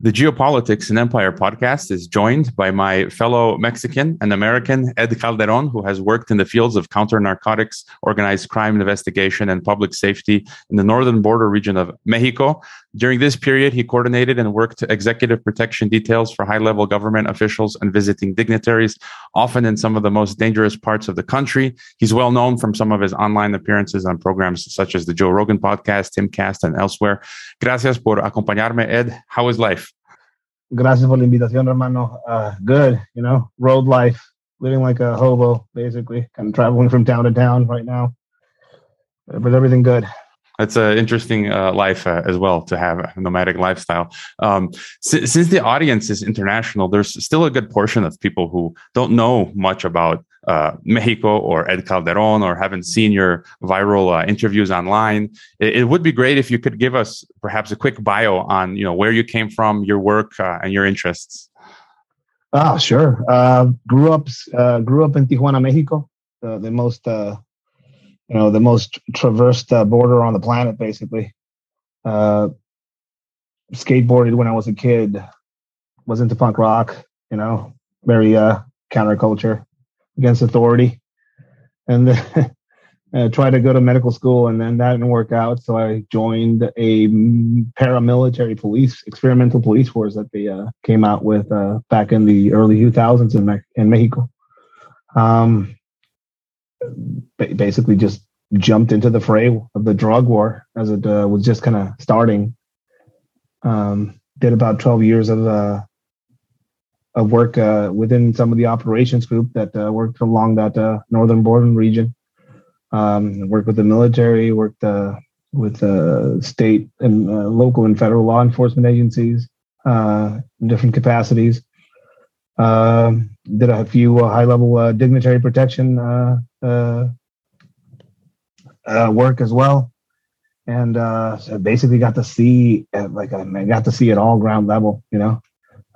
The Geopolitics and Empire podcast is joined by my fellow Mexican and American Ed Calderon, who has worked in the fields of counter narcotics, organized crime investigation, and public safety in the northern border region of Mexico. During this period, he coordinated and worked executive protection details for high level government officials and visiting dignitaries, often in some of the most dangerous parts of the country. He's well known from some of his online appearances on programs such as the Joe Rogan podcast, Timcast, and elsewhere. Gracias por acompañarme, Ed. How is life? Gracias por la invitación, hermano. Uh, good, you know, road life, living like a hobo, basically, kind of traveling from town to town right now. But everything good. That's an interesting uh, life uh, as well to have a nomadic lifestyle. Um, since the audience is international, there's still a good portion of people who don't know much about uh, Mexico or Ed Calderon or haven't seen your viral uh, interviews online. It, it, would be great if you could give us perhaps a quick bio on you know where you came from, your work, uh, and your interests. Ah, sure. Uh, grew up grew up in Tijuana, Mexico, the most you know the most traversed uh, border on the planet basically. Uh, skateboarded when i was a kid was into punk rock you know very uh, counterculture against authority. And uh, tried to go to medical school and then that didn't work out so i joined a paramilitary police experimental police force that they uh, came out with uh, back in the early 2000s in, Me- in mexico. Um, basically just jumped into the fray of the drug war as it uh, was just kind of starting. Um, did about 12 years of uh, of work uh, within some of the operations group that uh, worked along that uh, northern border region. Um, worked with the military, worked uh, with state and local and federal law enforcement agencies in different capacities. Um, did a few high level dignitary protection uh, work as well, and uh, so basically got to see uh, like I got to see it all ground level, you know,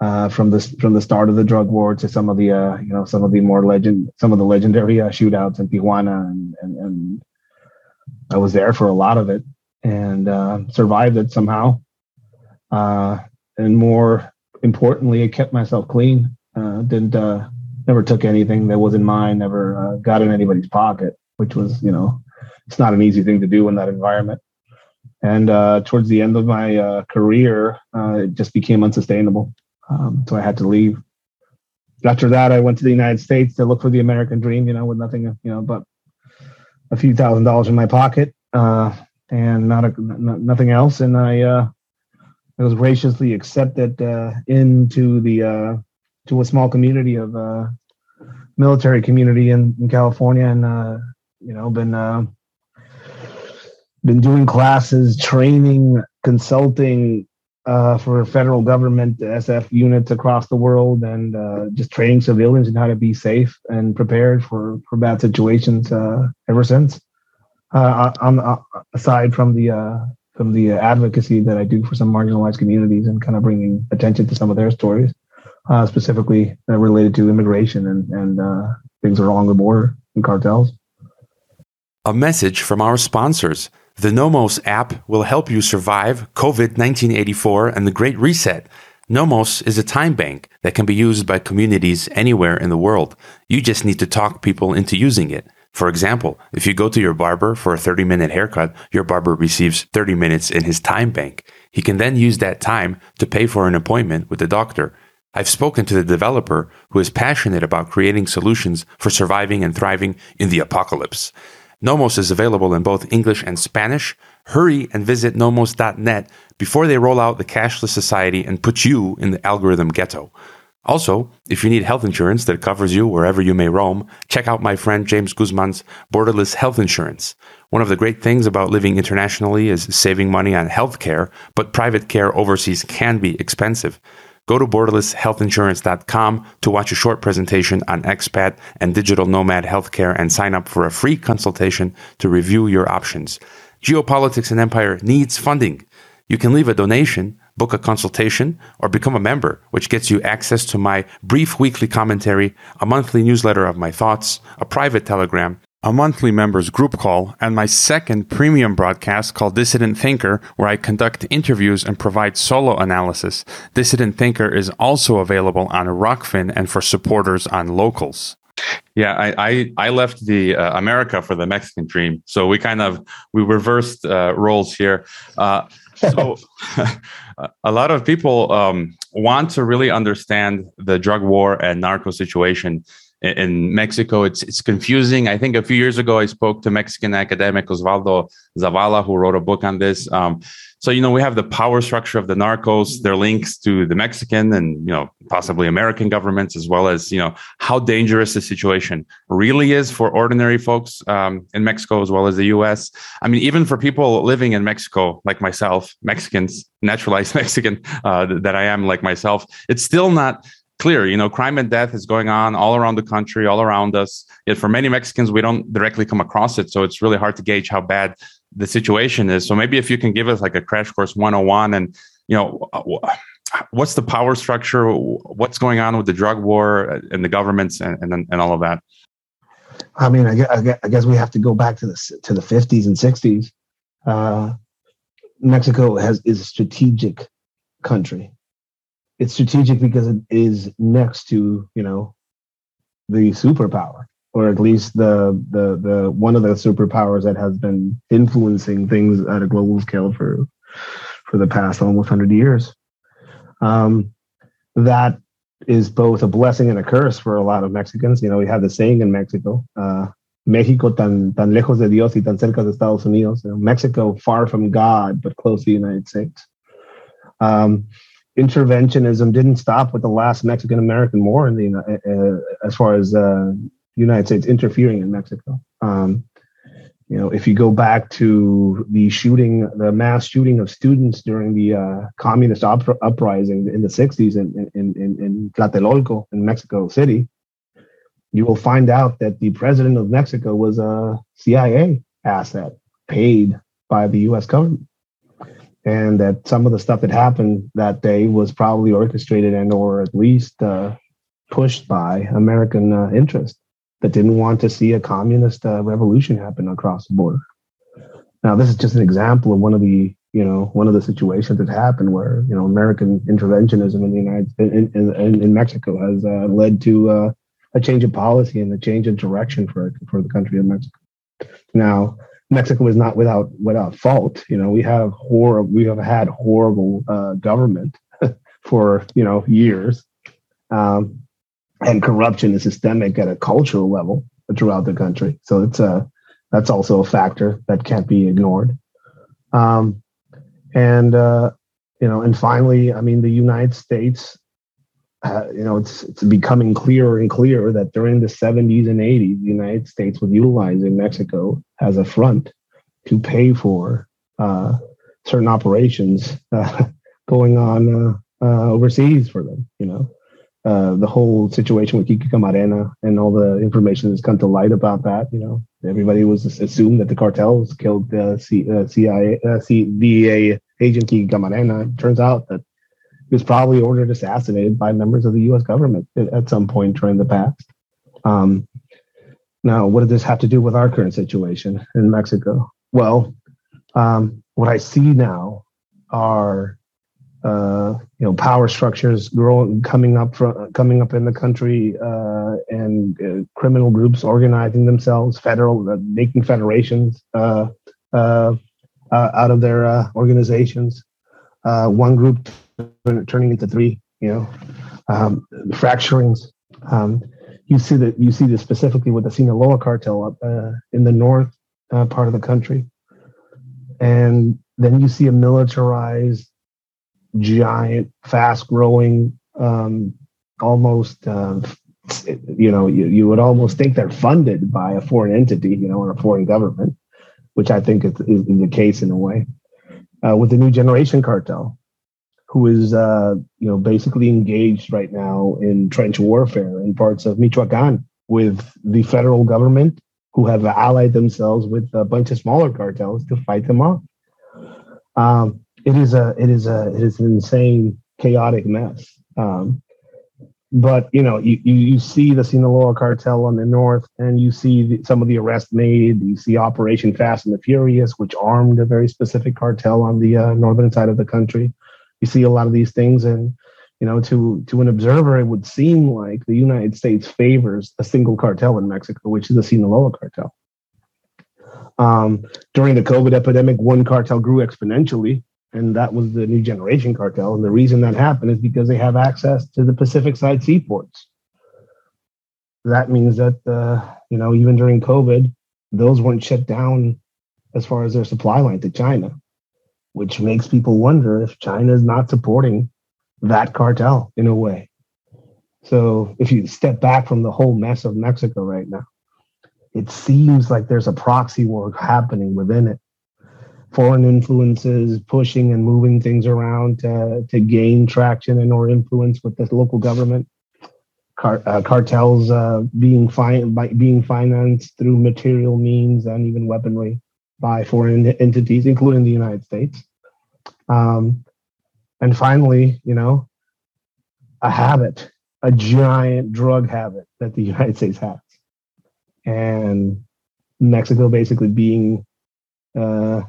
uh, from the from the start of the drug war to some of the uh, you know some of the more legend some of the legendary uh, shootouts in Tijuana, and, and, and I was there for a lot of it and uh, survived it somehow. Uh, and more importantly, I kept myself clean. Uh, didn't uh, never took anything that wasn't mine. Never uh, got in anybody's pocket, which was you know it's not an easy thing to do in that environment. And uh, towards the end of my uh, career, uh, it just became unsustainable. Um, so I had to leave. After that, I went to the United States to look for the American dream, you know, with nothing, you know, but a few thousand dollars in my pocket uh, and not, a, nothing else. And I, uh, I was graciously accepted uh, into the to a small community of a military community in, in California, and you know, been been doing classes, training, consulting uh, for federal government SF units across the world, and uh, just training civilians in how to be safe and prepared for for bad situations uh, ever since. Uh, on uh, aside from the uh, from the advocacy that I do for some marginalized communities and kind of bringing attention to some of their stories, Uh, specifically uh, related to immigration and and uh, things along the border and cartels. A message from our sponsors. The Nomos app will help you survive COVID 1984 and the Great Reset. Nomos is a time bank that can be used by communities anywhere in the world. You just need to talk people into using it. For example, if you go to your barber for a 30 minute haircut, your barber receives 30 minutes in his time bank. He can then use that time to pay for an appointment with the doctor. I've spoken to the developer who is passionate about creating solutions for surviving and thriving in the apocalypse. Nomos is available in both English and Spanish. Hurry and visit nomos.net before they roll out the cashless society and put you in the algorithm ghetto. Also, if you need health insurance that covers you wherever you may roam, check out my friend James Guzman's Borderless Health Insurance. One of the great things about living internationally is saving money on health care, but private care overseas can be expensive. Go to borderlesshealthinsurance.com to watch a short presentation on expat and digital nomad healthcare and sign up for a free consultation to review your options. Geopolitics and Empire needs funding. You can leave a donation, book a consultation, or become a member, which gets you access to my brief weekly commentary, a monthly newsletter of my thoughts, a private telegram, a monthly members group call, and my second premium broadcast called Dissident Thinker, where I conduct interviews and provide solo analysis. Dissident Thinker is also available on Rokfin and for supporters on Locals. Yeah, I I, I left the uh, America for the Mexican dream, so we kind of we reversed uh, roles here. Uh, so a lot of people um, want to really understand the drug war and narco situation in Mexico. It's it's confusing. I think a few years ago I spoke to Mexican academic Oswaldo Zavala, who wrote a book on this. Um, so you know we have the power structure of the narcos, their links to the Mexican and you know possibly American governments, as well as you know how dangerous the situation really is for ordinary folks um, in Mexico as well as the U.S. I mean, even for people living in Mexico, like myself, Mexicans, naturalized Mexican uh, that I am, like myself, it's still not clear. You know, crime and death is going on all around the country, all around us. Yet for many Mexicans, we don't directly come across it. So it's really hard to gauge how bad the situation is. So maybe if you can give us like a crash course 101 and, you know, what's the power structure? What's going on with the drug war and the governments and, and, and all of that? I mean, I guess, I guess we have to go back to the, to the 50s and 60s. Uh, Mexico has is a strategic country it's strategic because it is next to you know the superpower or at least the the the one of the superpowers that has been influencing things at a global scale for for the past almost 100 years um, that is both a blessing and a curse for a lot of Mexicans. You know, we have the saying in Mexico, uh, México tan, tan lejos de Dios y tan cerca de Estados Unidos. You know, Mexico far from God, but close to the United States. Um, interventionism didn't stop with the last Mexican American War in the uh, as far as uh, United States interfering in Mexico. Um, you know, if you go back to the shooting, the mass shooting of students during the uh, communist up- uprising in the 60s in, in, in, in Tlatelolco in Mexico City, you will find out that the president of Mexico was a CIA asset paid by the US government and that some of the stuff that happened that day was probably orchestrated and or at least uh, pushed by American uh, interest that didn't want to see a communist uh, revolution happen across the border. Now, this is just an example of one of the you know one of the situations that happened where you know American interventionism in the United in in, in Mexico has uh, led to uh, a change of policy and a change of direction for for the country of Mexico. Now, Mexico is not without without fault. You know, we have horrible, we have had horrible uh, government for you know years, um, and corruption is systemic at a cultural level throughout the country. So it's a that's also a factor that can't be ignored. Um, and uh, you know, and finally, I mean, the United States uh, you know, it's it's becoming clearer and clearer that during the 70s and 80s, the United States was utilizing Mexico as a front to pay for uh, certain operations uh, going on uh, uh, overseas for them. You know, uh, the whole situation with Kiki Camarena and all the information that's come to light about that. You know, everybody was assumed that the cartels killed the C, CIA, C, agent Kiki Camarena. It turns out that was probably ordered assassinated by members of the U.S. government at some point during the past. Um, now, what does this have to do with our current situation in Mexico? Well, um, what I see now are uh, you know power structures growing, coming up from coming up in the country, uh, and uh, criminal groups organizing themselves, federal uh, making federations uh, uh, out of their organizations. one group turning into three, you know, um, fracturings. Um, you see that you see this specifically with the Sinaloa cartel up uh, in the north uh, part of the country, and then you see a militarized, giant, fast-growing, um, almost. Uh, you know, you, you would almost think they're funded by a foreign entity, you know, or a foreign government, which I think is, is, the case in a way. Uh, with the new generation cartel, who is uh, you know basically engaged right now in trench warfare in parts of Michoacan with the federal government, who have allied themselves with a bunch of smaller cartels to fight them off. Um, it is a it is a it is an insane chaotic mess. Um, but you know, you, you, see the Sinaloa cartel on the north, and you see the, some of the arrests made. You see Operation Fast and the Furious, which armed a very specific cartel on the uh, northern side of the country. You see a lot of these things, and you know, to to an observer, it would seem like the United States favors a single cartel in Mexico, which is the Sinaloa cartel. Um, during the COVID epidemic, one cartel grew exponentially, and that was the New Generation cartel. And the reason that happened is because they have access to the Pacific side seaports. That means that uh, you know even during COVID, those weren't shut down as far as their supply line to China, which makes people wonder if China is not supporting that cartel in a way. So if you step back from the whole mess of Mexico right now, it seems like there's a proxy war happening within it. Foreign influences pushing and moving things around to, to gain traction and or influence with the local government. Car, uh, cartels uh, being fi- being financed through material means and even weaponry by foreign entities, including the United States. Um, and finally, you know, a habit, a giant drug habit that the United States has and Mexico basically being uh,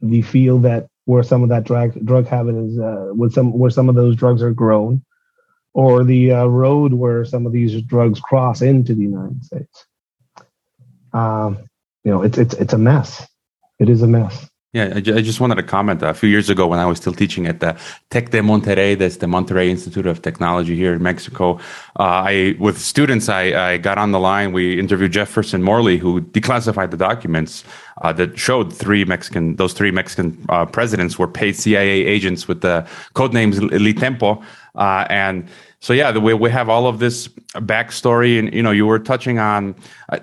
the field that where some of that drug drug habit is, uh, where some where some of those drugs are grown, or the uh, road where some of these drugs cross into the United States. Um, you know, it's it's it's a mess. It is a mess. Yeah, I, just wanted to comment. A few years ago, when I was still teaching at the Tec de Monterrey, that's the Monterrey Institute of Technology here in Mexico, uh, I with students, I, I got on the line. We interviewed Jefferson Morley, who declassified the documents uh, that showed three Mexican, those three Mexican uh, presidents were paid CIA agents with the code names Litempo, uh, and so yeah, the way we have all of this backstory, and you know, you were touching on uh,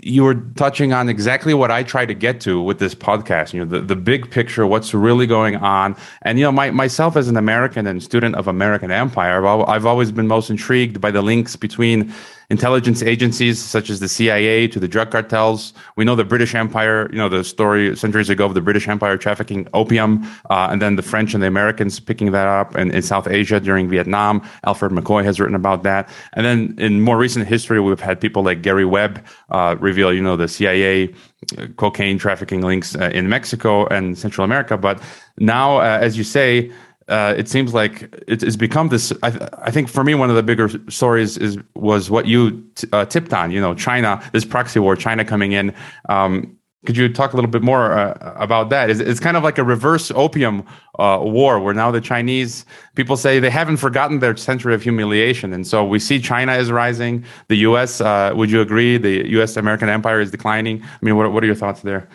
you were touching on exactly what I try to get to with this podcast. You know, the, the big picture, what's really going on. And, you know, my, myself as an American and student of American Empire, I've, I've always been most intrigued by the links between intelligence agencies such as the CIA to the drug cartels. We know the British Empire, you know, the story centuries ago of the British Empire trafficking opium, uh, and then the French and the Americans picking that up in, in South Asia during Vietnam. Alfred McCoy has written about that. And then in more recent history, we've had people like Gary Webb uh, reveal, you know, the CIA uh, cocaine trafficking links uh, in Mexico and Central America. But now, uh, as you say, uh, it seems like it, it's become this. I, I, think for me, one of the bigger stories is was what you t- uh, tipped on. You know, China, this proxy war, China coming in. Um, could you talk a little bit more uh, about that? It's, it's, kind of like a reverse opium uh, war, where now the Chinese people say they haven't forgotten their century of humiliation, and so we see China is rising. The U.S. Uh, would you agree? The U.S. American empire is declining. I mean, what what are your thoughts there?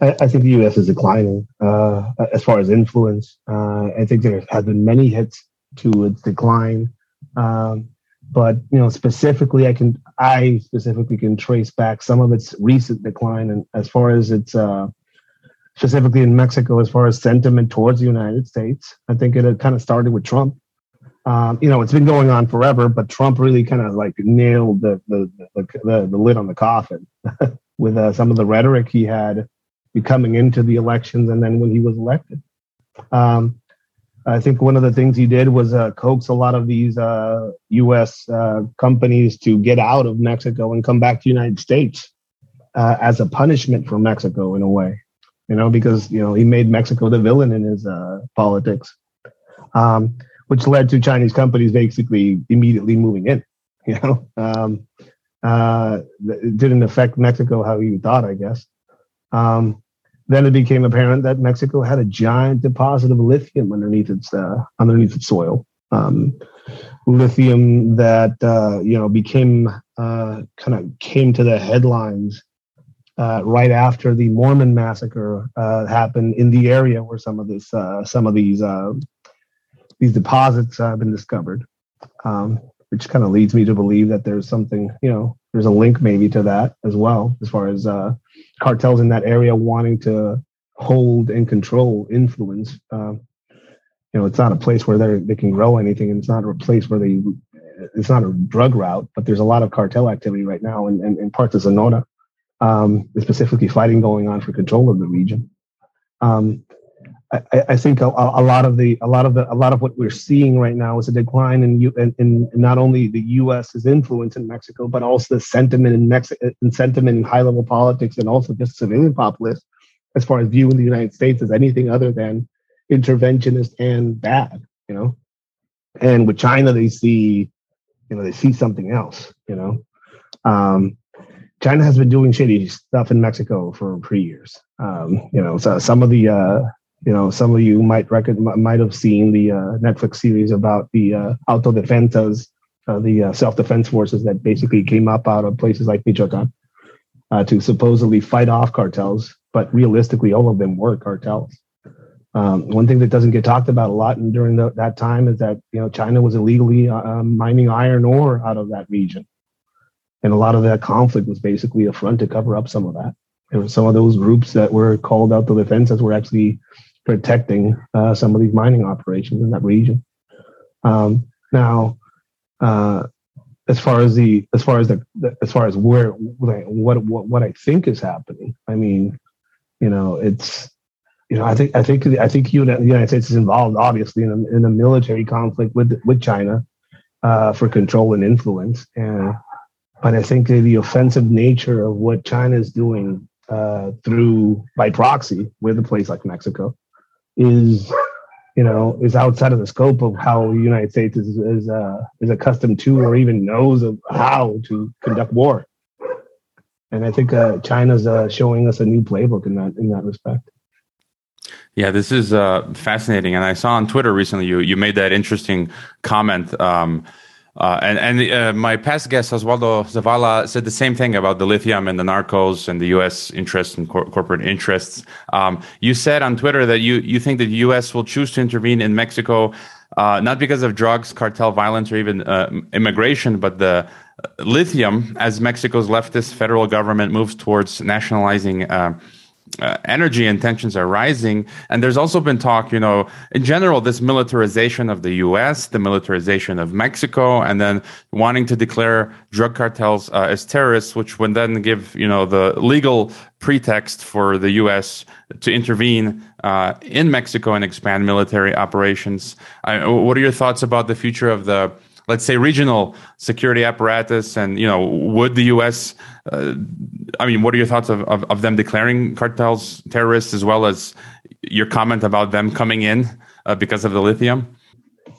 I, I think the U.S. is declining uh, as far as influence. Uh, I think there have been many hits to its decline, um, but you know specifically, I can I specifically can trace back some of its recent decline, and as far as its uh, specifically in Mexico, as far as sentiment towards the United States, I think it had kind of started with Trump. Um, you know, it's been going on forever, but Trump really kind of like nailed the the, the the, the lid on the coffin with uh, some of the rhetoric he had coming into the elections and then when he was elected. Um, I think one of the things he did was uh, coax a lot of these uh, U.S. Uh, companies to get out of Mexico and come back to the United States uh, as a punishment for Mexico in a way, you know, because you know he made Mexico the villain in his uh, politics, um, which led to Chinese companies basically immediately moving in. You know, um, uh, it didn't affect Mexico how you thought, I guess. Um, then it became apparent that Mexico had a giant deposit of lithium underneath its uh, underneath its soil. Um, lithium that uh, you know became uh, kind of came to the headlines uh, right after the Mormon massacre uh, happened in the area where some of this uh, some of these these deposits have been discovered. Um, which kind of leads me to believe that there's something, you know, there's a link maybe to that as well, as far as uh, cartels in that area wanting to hold and control influence. Um, you know, it's not a place where they they can grow anything, and it's not a place where they. It's not a drug route, but there's a lot of cartel activity right now in, in, in parts of Sonora, um, specifically fighting going on for control of the region. Um, I, I think a, a, lot of the a lot of the a lot of what we're seeing right now is a decline in you in, in, not only the U.S.'s influence in Mexico, but also the sentiment in Mexico, and sentiment in high level politics, and also just civilian populace, as far as viewing the United States as anything other than interventionist and bad. You know, and with China, they see, you know, they see something else. You know, um, China has been doing shady stuff in Mexico for three years. Um, you know, so some of the uh, you know, some of you might might have seen the uh, Netflix series about the uh, autodefensas, uh, the uh, self-defense forces that basically came up out of places like Michoacan to supposedly fight off cartels, but realistically, all of them were cartels. Um, one thing that doesn't get talked about a lot and during the, that time is that you know China was illegally uh, um, mining iron ore out of that region, and a lot of that conflict was basically a front to cover up some of that. Were some of those groups that were called autodefensas were actually protecting uh, some of these mining operations in that region. Um, now, uh, as far as the as far as the, as far as where what, what what I think is happening, I mean, you know, it's you know, I think I think I think the United States is involved, obviously, in a, in a military conflict with with China uh, for control and influence. And but I think the offensive nature of what China is doing uh, through by proxy with a place like Mexico is you know is outside of the scope of how the United States is is uh, is accustomed to or even knows of how to conduct war. And I think uh, China's uh, showing us a new playbook in that in that respect. Yeah, this is uh, fascinating, and I saw on Twitter recently you you made that interesting comment. Um, uh, and and uh, my past guest Oswaldo Zavala said the same thing about the lithium and the narcos and the U.S. interests and cor- corporate interests. Um, you said on Twitter that you you think that the U.S. will choose to intervene in Mexico uh, not because of drugs, cartel violence, or even uh, immigration, but the uh, lithium as Mexico's leftist federal government moves towards nationalizing uh, energy intentions are rising. And there's also been talk, you know, in general, this militarization of the US, the militarization of Mexico, and then wanting to declare drug cartels uh, as terrorists, which would then give, you know, the legal pretext for the US to intervene uh, in Mexico and expand military operations. what are your thoughts about the future of the let's say regional security apparatus and you know would the us uh, i mean what are your thoughts of, of, of, them declaring cartels terrorists as well as your comment about them coming in uh, because of the lithium?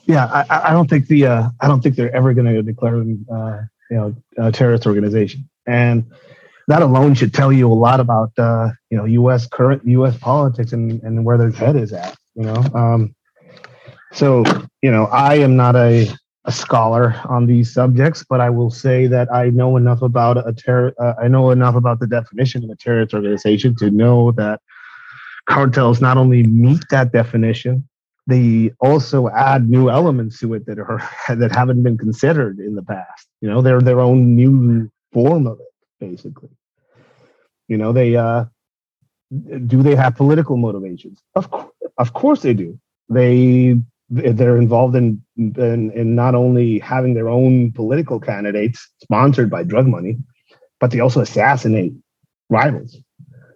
Yeah i, I don't think the uh, i don't think they're ever going to declare them uh, you know a terrorist organization. And that alone should tell you a lot about uh, you know us current us politics and, and where their head is at you know? Um, so you know i am not a a scholar on these subjects, but I will say that I know enough about a terror. Uh, I know enough about the definition of a terrorist organization to know that cartels not only meet that definition, they also add new elements to it that are that haven't been considered in the past. You know, they're their own new form of it, basically. You know, they uh, do they have political motivations? Of course, of course they do. They they're involved in, in, in not only having their own political candidates sponsored by drug money, but they also assassinate rivals,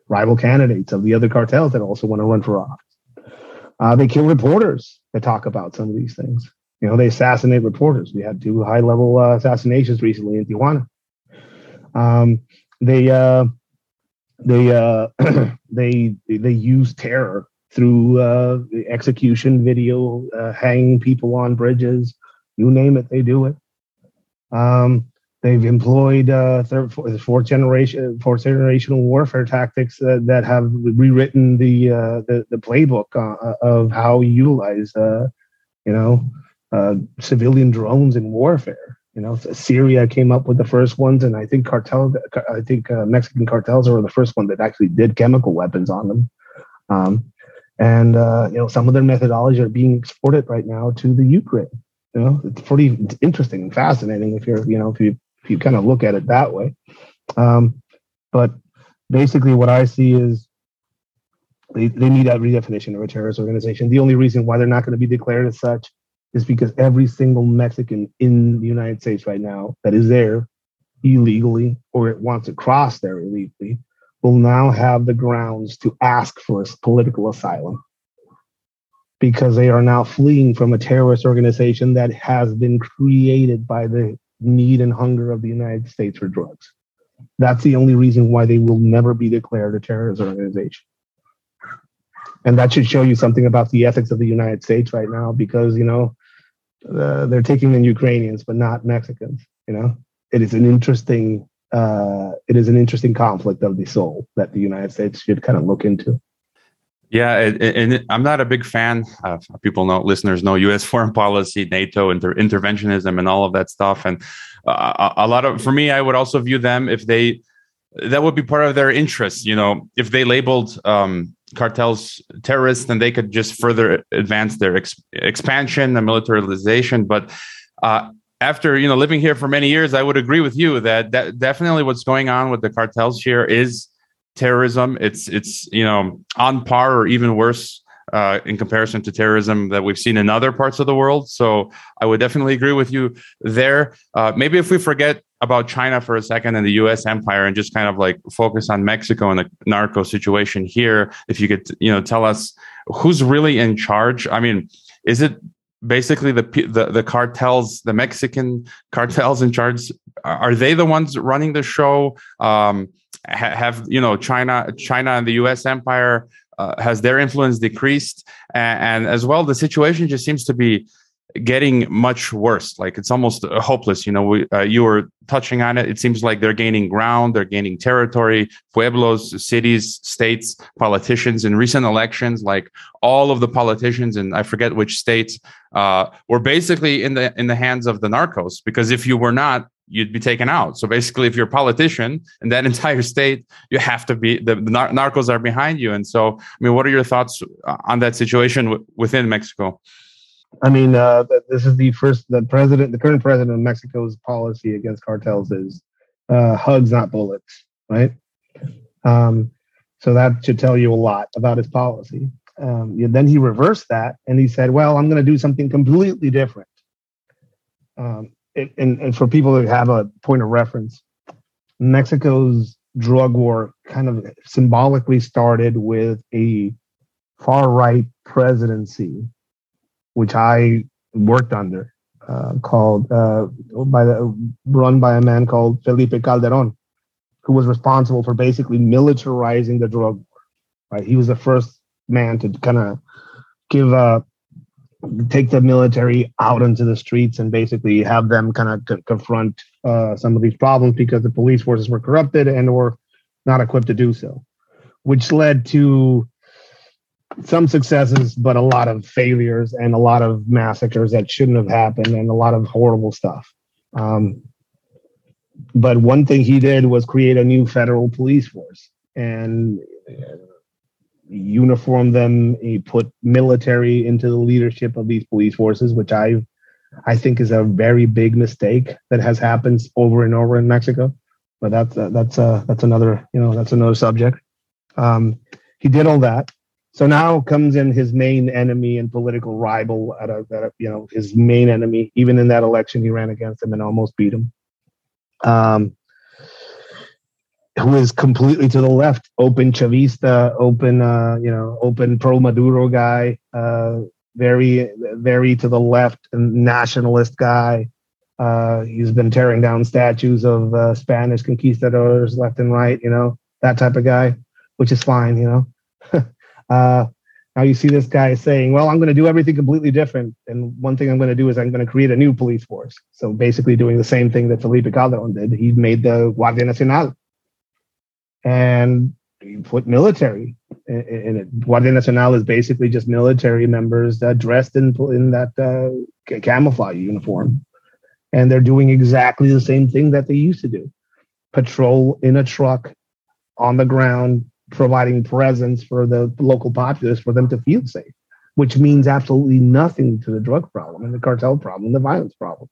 rival candidates of the other cartels that also want to run for office. Uh, they kill reporters that talk about some of these things. You know, they assassinate reporters. We had two high level uh, assassinations recently in Tijuana. Um, they uh, they uh, they they use terror through uh, execution video, uh, hanging people on bridges, you name it, they do it. Um, they've employed uh, third, fourth generation, fourth generational warfare tactics that, have rewritten the uh, the, the, playbook uh, of how you utilize, uh, you know, uh, civilian drones in warfare. You know, Syria came up with the first ones, and I think cartel, I think Mexican cartels were the first one that actually did chemical weapons on them. Um, and uh, you know some of their methodology are being exported right now to the Ukraine. You know, it's pretty interesting and fascinating if you're you know if you if you kind of look at it that way. Um, but basically, what I see is they, they need a redefinition of a terrorist organization. The only reason why they're not going to be declared as such is because every single Mexican in the United States right now that is there illegally or it wants to cross there illegally will now have the grounds to ask for political asylum. because they are now fleeing from a terrorist organization that has been created by the need and hunger of the United States for drugs. That's the only reason why they will never be declared a terrorist organization. And that should show you something about the ethics of the United States right now, because you know uh, they're taking in Ukrainians, but not Mexicans. You know, it is an interesting uh, it is an interesting conflict of the soul that the United States should kind of look into. Yeah, and I'm not a big fan. Of, people know, listeners know U.S. foreign policy, NATO, inter- interventionism, and all of that stuff. And uh, a lot of, for me, I would also view them if they, that would be part of their interest. You know, if they labeled um, cartels terrorists, then they could just further advance their ex- expansion and militarization. But uh, after you know living here for many years, I would agree with you that, that definitely what's going on with the cartels here is terrorism. It's it's you know on par or even worse uh, in comparison to terrorism that we've seen in other parts of the world. So I would definitely agree with you there. Uh, maybe if we forget about China for a second and the U.S. empire and just kind of like focus on Mexico and the narco situation here, if you could you know tell us who's really in charge. I mean, is it basically the, the the cartels, the Mexican cartels in charge? Are they the ones running the show? Um, have you know China, China and the U.S. empire uh, has their influence decreased, and, and, as well the situation just seems to be getting much worse. Like it's almost uh, hopeless. You know, we, uh, you were touching on it. It seems like they're gaining ground, they're gaining territory, pueblos, cities, states, politicians. In recent elections, like all of the politicians, and I forget which states, uh, were basically in the in the hands of the narcos. Because if you were not, you'd be taken out. So basically, if you're a politician in that entire state, you have to be the, the nar- narcos are behind you. And so, I mean, what are your thoughts uh, on that situation w- within Mexico? I mean, uh, this is the first, the president, the current president of Mexico's policy against cartels is uh, hugs, not bullets, right? Um, so that should tell you a lot about his policy. Um, then he reversed that and he said, well, I'm going to do something completely different. Um, it, and, and for people that have a point of reference, Mexico's drug war kind of symbolically started with a far right presidency which I worked under, uh, called uh, by the run by a man called Felipe Calderon, who was responsible for basically militarizing the drug war. Right, he was the first man to kind of give uh, take the military out into the streets and basically have them kind of c- confront uh, some of these problems because the police forces were corrupted and were not equipped to do so, which led to some successes, but a lot of failures and a lot of massacres that shouldn't have happened and a lot of horrible stuff. Um, but one thing he did was create a new federal police force and uh, uniform them. He put military into the leadership of these police forces, which I, I think is a very big mistake that has happened over and over in Mexico. But that's uh, that's uh, that's another you know that's another subject. Um, he did all that so now comes in his main enemy and political rival at a, at a, you know his main enemy. Even in that election, he ran against him and almost beat him. Um, who is completely to the left, open Chavista, open uh, you know, open pro Maduro guy, uh, very very to the left nationalist guy. Uh, he's been tearing down statues of uh, Spanish conquistadors left and right, you know, that type of guy, which is fine, you know. Uh, now you see this guy saying, well, I'm going to do everything completely different. And one thing I'm going to do is I'm going to create a new police force. So basically doing the same thing that Felipe Calderon did. He made the Guardia Nacional and he put military in it. Guardia Nacional is basically just military members uh, dressed in, in that uh, camouflage uniform. And they're doing exactly the same thing that they used to do. Patrol in a truck on the ground, providing presence for the local populace for them to feel safe, which means absolutely nothing to the drug problem and the cartel problem, the violence problem.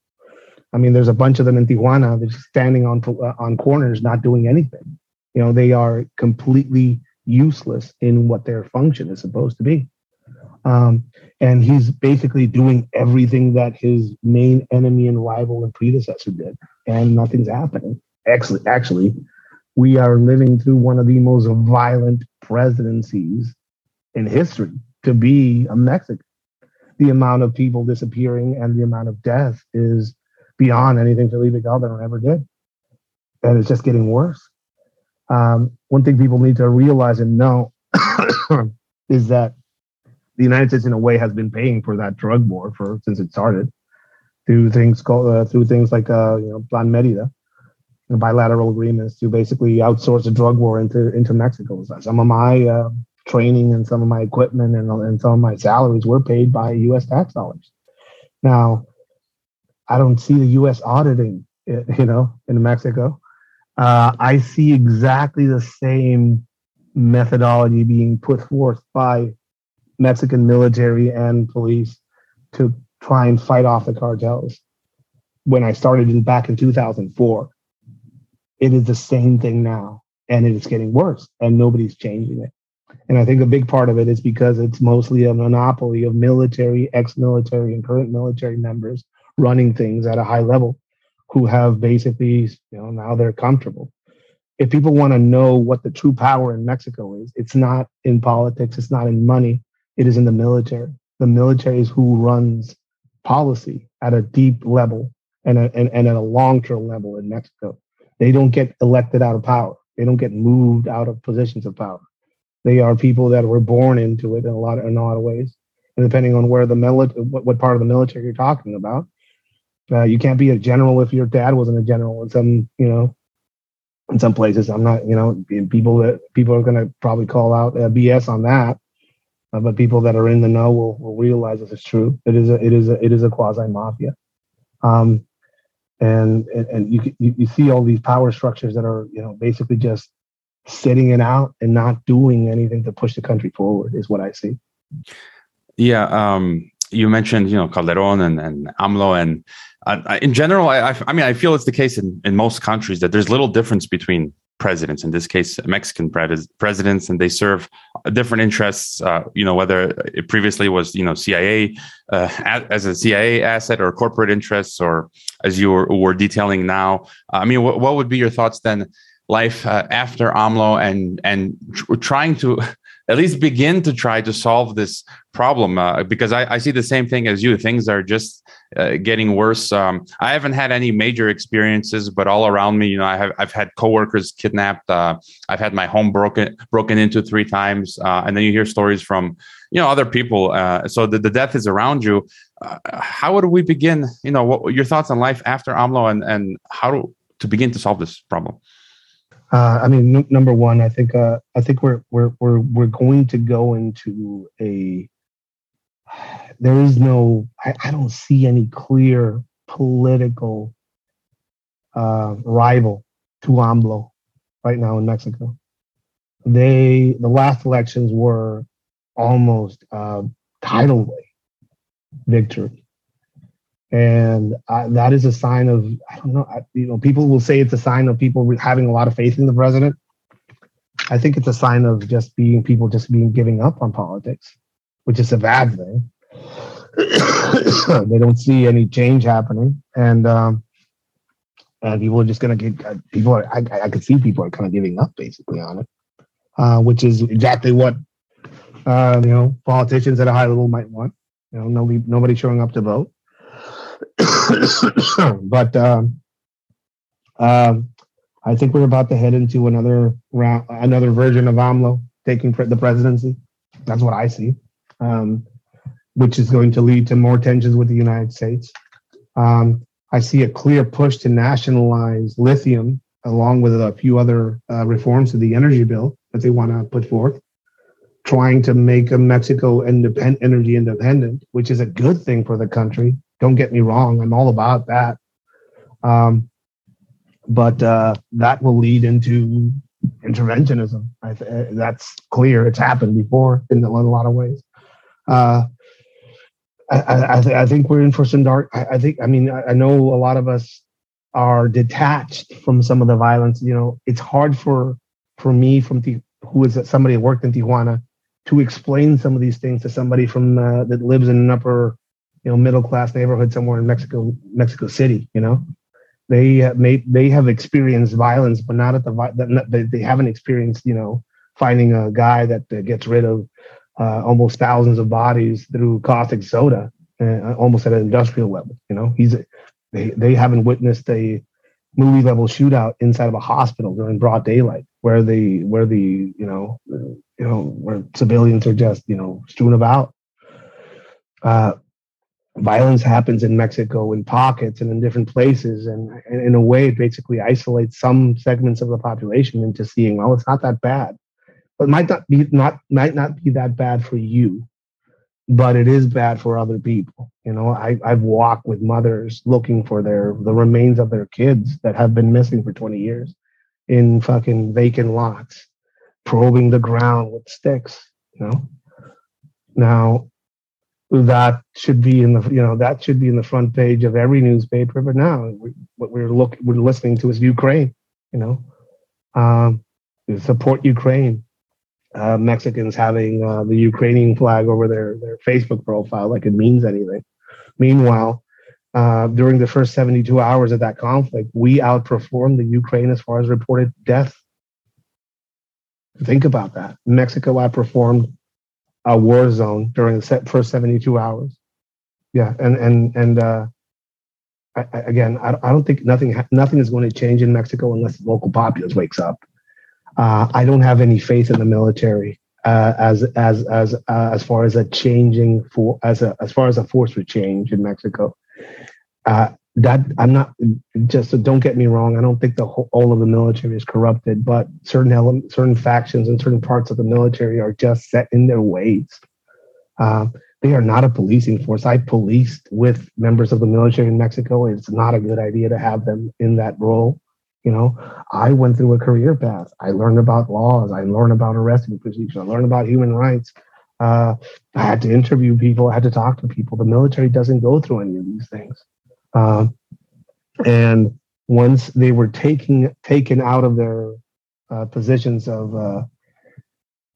I mean, there's a bunch of them in Tijuana that's standing on uh, on corners, not doing anything. You know, they are completely useless in what their function is supposed to be. Um, and he's basically doing everything that his main enemy and rival and predecessor did, and nothing's happening. Actually, actually, we are living through one of the most violent presidencies in history to be a Mexican. the amount of people disappearing and the amount of death is beyond anything Felipe Calderon ever did. And it's just getting worse. Um, one thing people need to realize and know is that the United States, in a way, has been paying for that drug war for since it started through things called uh, through things like uh, you know Plan Merida, bilateral agreements to basically outsource the drug war into into Mexico. So some of my uh, training and some of my equipment and, and some of my salaries were paid by U.S. tax dollars. Now, I don't see the U.S. auditing, you know, in Mexico. Uh, I see exactly the same methodology being put forth by Mexican military and police to try and fight off the cartels. When I started in back in 2004, it is the same thing now, and it is getting worse, and nobody's changing it. And I think a big part of it is because it's mostly a monopoly of military, ex-military, and current military members running things at a high level, who have basically, you know, now they're comfortable. If people want to know what the true power in Mexico is, it's not in politics, it's not in money, it is in the military. The military is who runs policy at a deep level and, a, and, and at a long-term level in Mexico. They don't get elected out of power. They don't get moved out of positions of power. They are people that were born into it in a lot of, in a lot of ways. And depending on where the mili- what, what part of the military you're talking about, uh, you can't be a general if your dad wasn't a general in some, you know, in some places. I'm not, you know, people that people are going to probably call out uh, BS on that. Uh, but people that are in the know will, will realize this is true. It is a it is a it is a quasi mafia, um, and, and and you, you you see all these power structures that are you know basically just sitting it out and not doing anything to push the country forward is what I see. Yeah, um, you mentioned you know Calderon and, and AMLO and uh, in general, I, I mean I feel it's the case in, in most countries that there's little difference between presidents, in this case, Mexican presidents, and they serve different interests. Uh, you know, whether it previously was, you know, CIA uh, as a CIA asset or corporate interests, or as you were, were detailing now. I mean, what, what would be your thoughts then? Life uh, after AMLO and and tr- trying to at least begin to try to solve this problem uh, because I, I, see the same thing as you. Things are just uh, getting worse. Um, I haven't had any major experiences, but all around me, you know, I have I've had coworkers kidnapped. Uh, I've had my home broken broken into three times, uh, and then you hear stories from you know other people. Uh, so the, the death is around you. Uh, how would we begin? You know, what your thoughts on life after AMLO and and how to, to begin to solve this problem? Uh, I mean, n- number one, I think uh, I think we're we're we're we're going to go into a. There is no. I, I don't see any clear political uh, rival to AMLO right now in Mexico. They the last elections were almost uh, tidal victory and that is a sign of I don't know. I, you know, people will say it's a sign of people having a lot of faith in the president. I think it's a sign of just being people just being giving up on politics, which is a bad thing. they don't see any change happening, and um, and people are just gonna get uh, people. Are, I I could see people are kind of giving up basically on it, uh, which is exactly what uh, you know politicians at a high level might want. You know, nobody nobody showing up to vote but um, um, I think we're about to head into another round, another version of AMLO taking the presidency. That's what I see, um, which is going to lead to more tensions with the United States. Um, I see a clear push to nationalize lithium, along with a few other uh, reforms to the energy bill that they want to put forth, trying to make Mexico independent, energy independent, which is a good thing for the country don't get me wrong. I'm all about that. Um, but uh, that will lead into interventionism. Th- that's clear. It's happened before in a lot of ways. Uh, I, I, th- I, think we're in for some dark. I, I think. I mean, I, know a lot of us are detached from some of the violence. You know, it's hard for for me, from who is somebody who worked in Tijuana, to explain some of these things to somebody from uh, that lives in an upper you know middle class neighborhood somewhere in Mexico Mexico City. You know, they made they have experienced violence, but not at the they, they haven't experienced you know finding a guy that gets rid of uh, almost thousands of bodies through caustic soda, uh, almost at an industrial level. You know, he's they they haven't witnessed a movie level shootout inside of a hospital during broad daylight, where the where the you know you know where civilians are just you know strewn about. Uh, violence happens in Mexico in pockets and in different places, and, and in a way, it basically isolates some segments of the population into seeing, well, it's not that bad, but might not be not might not be that bad for you, but it is bad for other people. You know, I, I've walked with mothers looking for their the remains of their kids that have been missing for 20 years in fucking vacant lots, probing the ground with sticks. You know, now that should be in the you know that should be in the front page of every newspaper. But now we, what we're look we're listening to is Ukraine. You know, um, support Ukraine. Uh, Mexicans having uh, the Ukrainian flag over their their Facebook profile like it means anything. Meanwhile, uh, during the first 72 hours of that conflict, we outperformed the Ukraine as far as reported death. Think about that. Mexico outperformed a war zone during the first 72 hours. Yeah, and and and uh, I, I, again, I, I don't think nothing nothing is going to change in Mexico unless the local populace wakes up. Uh, I don't have any faith in the military uh, as as as uh, as far as a changing for as a as far as a force for change in Mexico. That I'm not just so don't get me wrong. I don't think the whole all of the military is corrupted, but certain elements, certain factions, and certain parts of the military are just set in their ways. Uh, they are not a policing force. I policed with members of the military in Mexico. It's not a good idea to have them in that role. You know, I went through a career path. I learned about laws. I learned about arresting procedures. I learned about human rights. Uh, I had to interview people. I had to talk to people. The military doesn't go through any of these things. Uh, and once they were taking taken out of their uh, positions of uh,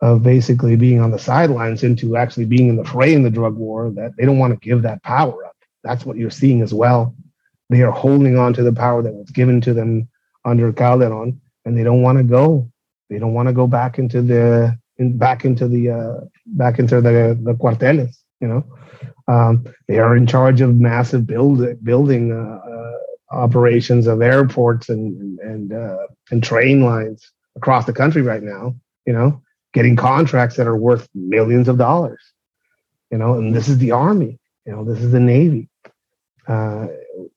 of basically being on the sidelines into actually being in the fray in the drug war, that they don't want to give that power up. That's what you're seeing as well. They are holding on to the power that was given to them under Calderon, and they don't want to go. They don't want to go back into the in, back into the uh, back into the the cuarteles. You know, um, they are in charge of massive build, building uh, uh, operations of airports and and uh, and train lines across the country right now. You know, getting contracts that are worth millions of dollars. You know, and this is the army. You know, this is the navy. Uh,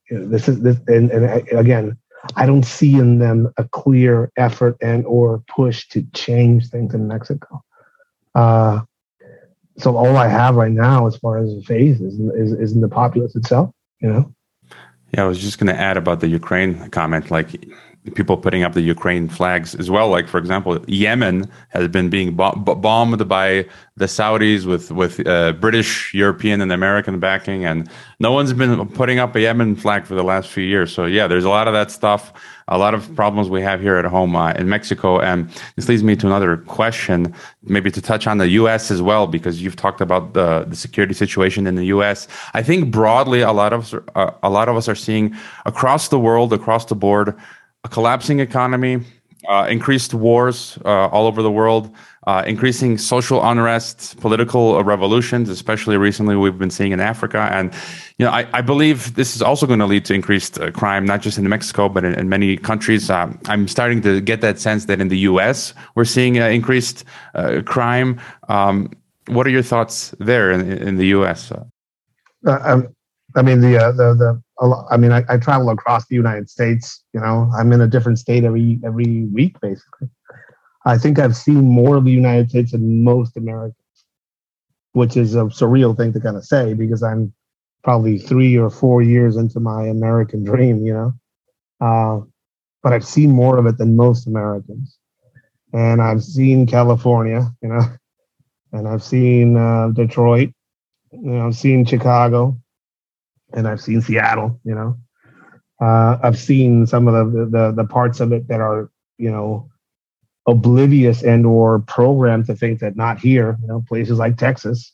this is this, and, and again, I don't see in them a clear effort and or push to change things in Mexico. Uh, so all I have right now, as far as faith, is, is is in the populace itself. You know. Yeah, I was just going to add about the Ukraine comment. Like people putting up the Ukraine flags as well. Like for example, Yemen has been being bombed by the Saudis with with uh, British, European, and American backing, and no one's been putting up a Yemen flag for the last few years. So yeah, there's a lot of that stuff, a lot of problems we have here at home uh, in Mexico, and this leads me to another question, maybe to touch on the U.S. as well, because you've talked about the the security situation in the U.S. I think broadly, a lot of uh, a lot of us are seeing across the world, across the board a collapsing economy, uh, increased wars uh, all over the world, uh, increasing social unrest, political revolutions, especially recently we've been seeing in Africa. And, you know, I, I believe this is also going to lead to increased uh, crime, not just in Mexico, but in, in many countries. Um, I'm starting to get that sense that in the U.S., we're seeing uh, increased uh, crime. Um, what are your thoughts there in, in the U.S.? Um, I mean, the, the, the, I mean, I, I, travel across the United States. You know, I'm in a different state every every week, basically. I think I've seen more of the United States than most Americans, which is a surreal thing to kind of say because I'm probably three or four years into my American dream. You know, uh, but I've seen more of it than most Americans, and I've seen California. You know, and I've seen uh, Detroit. You know, I've seen Chicago and I've seen Seattle. You know, uh, I've seen some of the, the the parts of it that are you know oblivious and or programmed to think that not here. You know, places like Texas.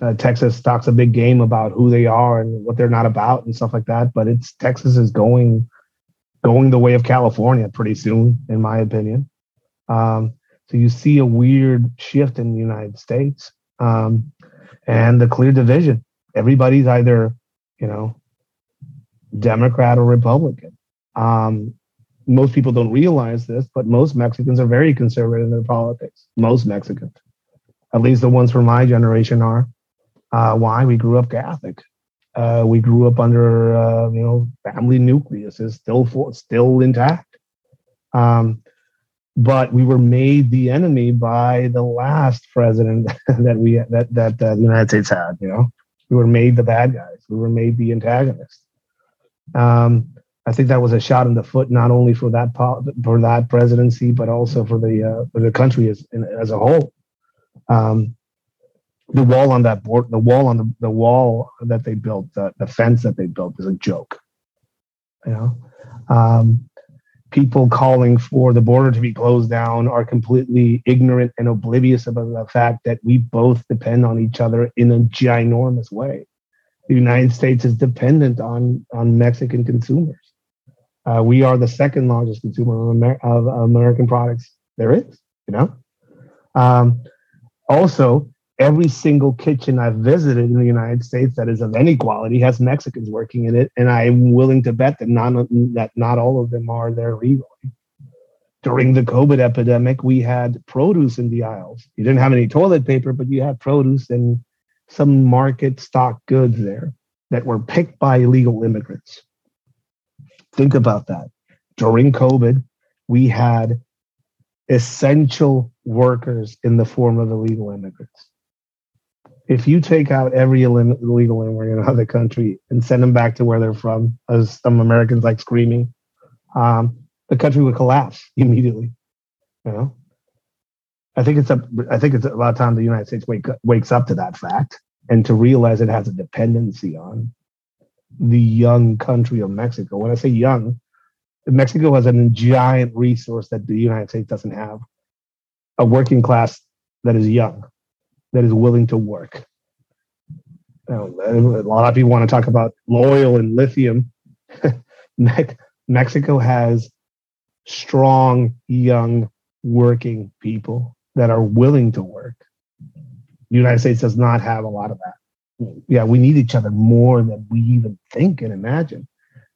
Uh, Texas talks a big game about who they are and what they're not about and stuff like that. But it's Texas is going going the way of California pretty soon, in my opinion. Um, so you see a weird shift in the United States um, and the clear division. Everybody's either, you know, Democrat or Republican. Um, most people don't realize this, but most Mexicans are very conservative in their politics. Most Mexicans, at least the ones from my generation, are. Uh, why? We grew up Catholic. Uh, we grew up under, uh, you know, family nucleus is still for, still intact. Um, but we were made the enemy by the last president that we that that uh, the United States had. You know, we were made the bad guys. We were made the antagonists. Um, I think that was a shot in the foot, not only for that for that presidency, but also for the uh, for the country as as a whole. Um, the wall on that board, the wall on the, the wall that they built, the, the fence that they built is a joke. You know, um, people calling for the border to be closed down are completely ignorant and oblivious about the fact that we both depend on each other in a ginormous way. The United States is dependent on on Mexican consumers. Uh, we are the second largest consumer of, Amer- of, American products there is. You know. Um, also, every single kitchen I've visited in the United States that is of any quality has Mexicans working in it, and I'm willing to bet that not that not all of them are there legally. During the COVID epidemic, we had produce in the aisles. You didn't have any toilet paper, but you had produce and some market stock goods there that were picked by illegal immigrants. Think about that. During COVID, we had essential workers in the form of illegal immigrants. If you take out every illegal immigrant out of the country and send them back to where they're from, as some Americans like screaming, um, the country would collapse immediately. You know, I think it's a I think it's about time the United States wake, wakes up to that fact and to realize it has a dependency on the young country of Mexico. When I say young, Mexico has a giant resource that the United States doesn't have a working class that is young, that is willing to work. Now, a lot of people want to talk about oil and lithium. Mexico has strong, young, working people that are willing to work. The United States does not have a lot of that. Yeah, we need each other more than we even think and imagine.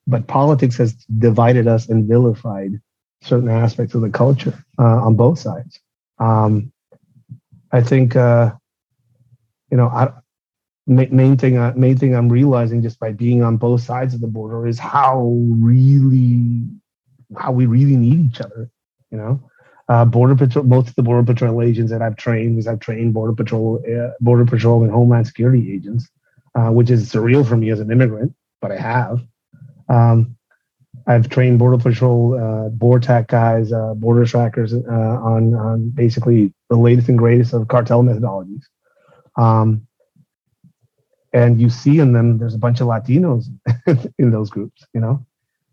But politics has divided us and vilified certain aspects of the culture uh, on both sides. Um, I think uh, you know, I, main thing uh, main thing I'm realizing just by being on both sides of the border is how really how we really need each other. You know, uh, border patrol. Most of the border patrol agents that I've trained, because I've trained border patrol, uh, border patrol and homeland security agents, uh, which is surreal for me as an immigrant, but I have. Um, I've trained Border Patrol, uh, BORTAC guys, uh, border trackers uh, on on basically the latest and greatest of cartel methodologies. Um, and you see in them, there's a bunch of Latinos in those groups, you know.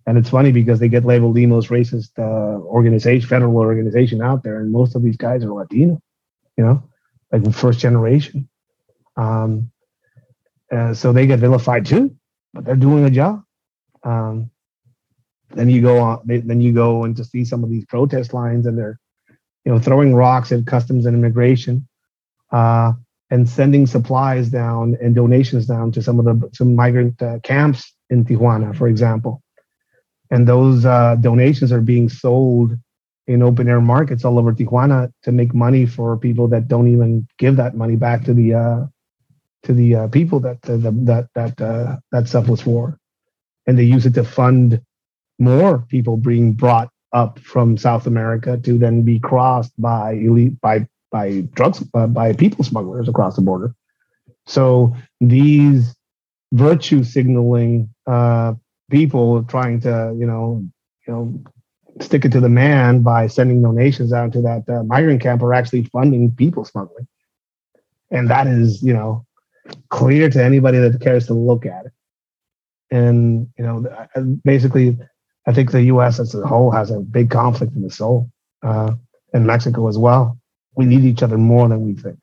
And it's funny because they get labeled the most racist uh, organization, federal organization out there, and most of these guys are Latino, you know, like first generation. Um, so they get vilified too, but they're doing a job. Um, then you go on then you go and to see some of these protest lines and they're you know throwing rocks at customs and immigration uh, and sending supplies down and donations down to some of the some migrant uh, camps in Tijuana, for example. And those uh, donations are being sold in open air markets all over Tijuana to make money for people that don't even give that money back to the uh, to the uh, people that uh, the, that that uh, that stuff was for, and they use it to fund more people being brought up from South America to then be crossed by elite by by drugs uh, by people smugglers across the border. So these virtue signaling uh, people trying to you know you know stick it to the man by sending donations out to that uh, migrant camp are actually funding people smuggling, and that is you know clear to anybody that cares to look at it. And you know basically I think the U.S. as a whole has a big conflict in the soul, uh, and Mexico as well. We need each other more than we think.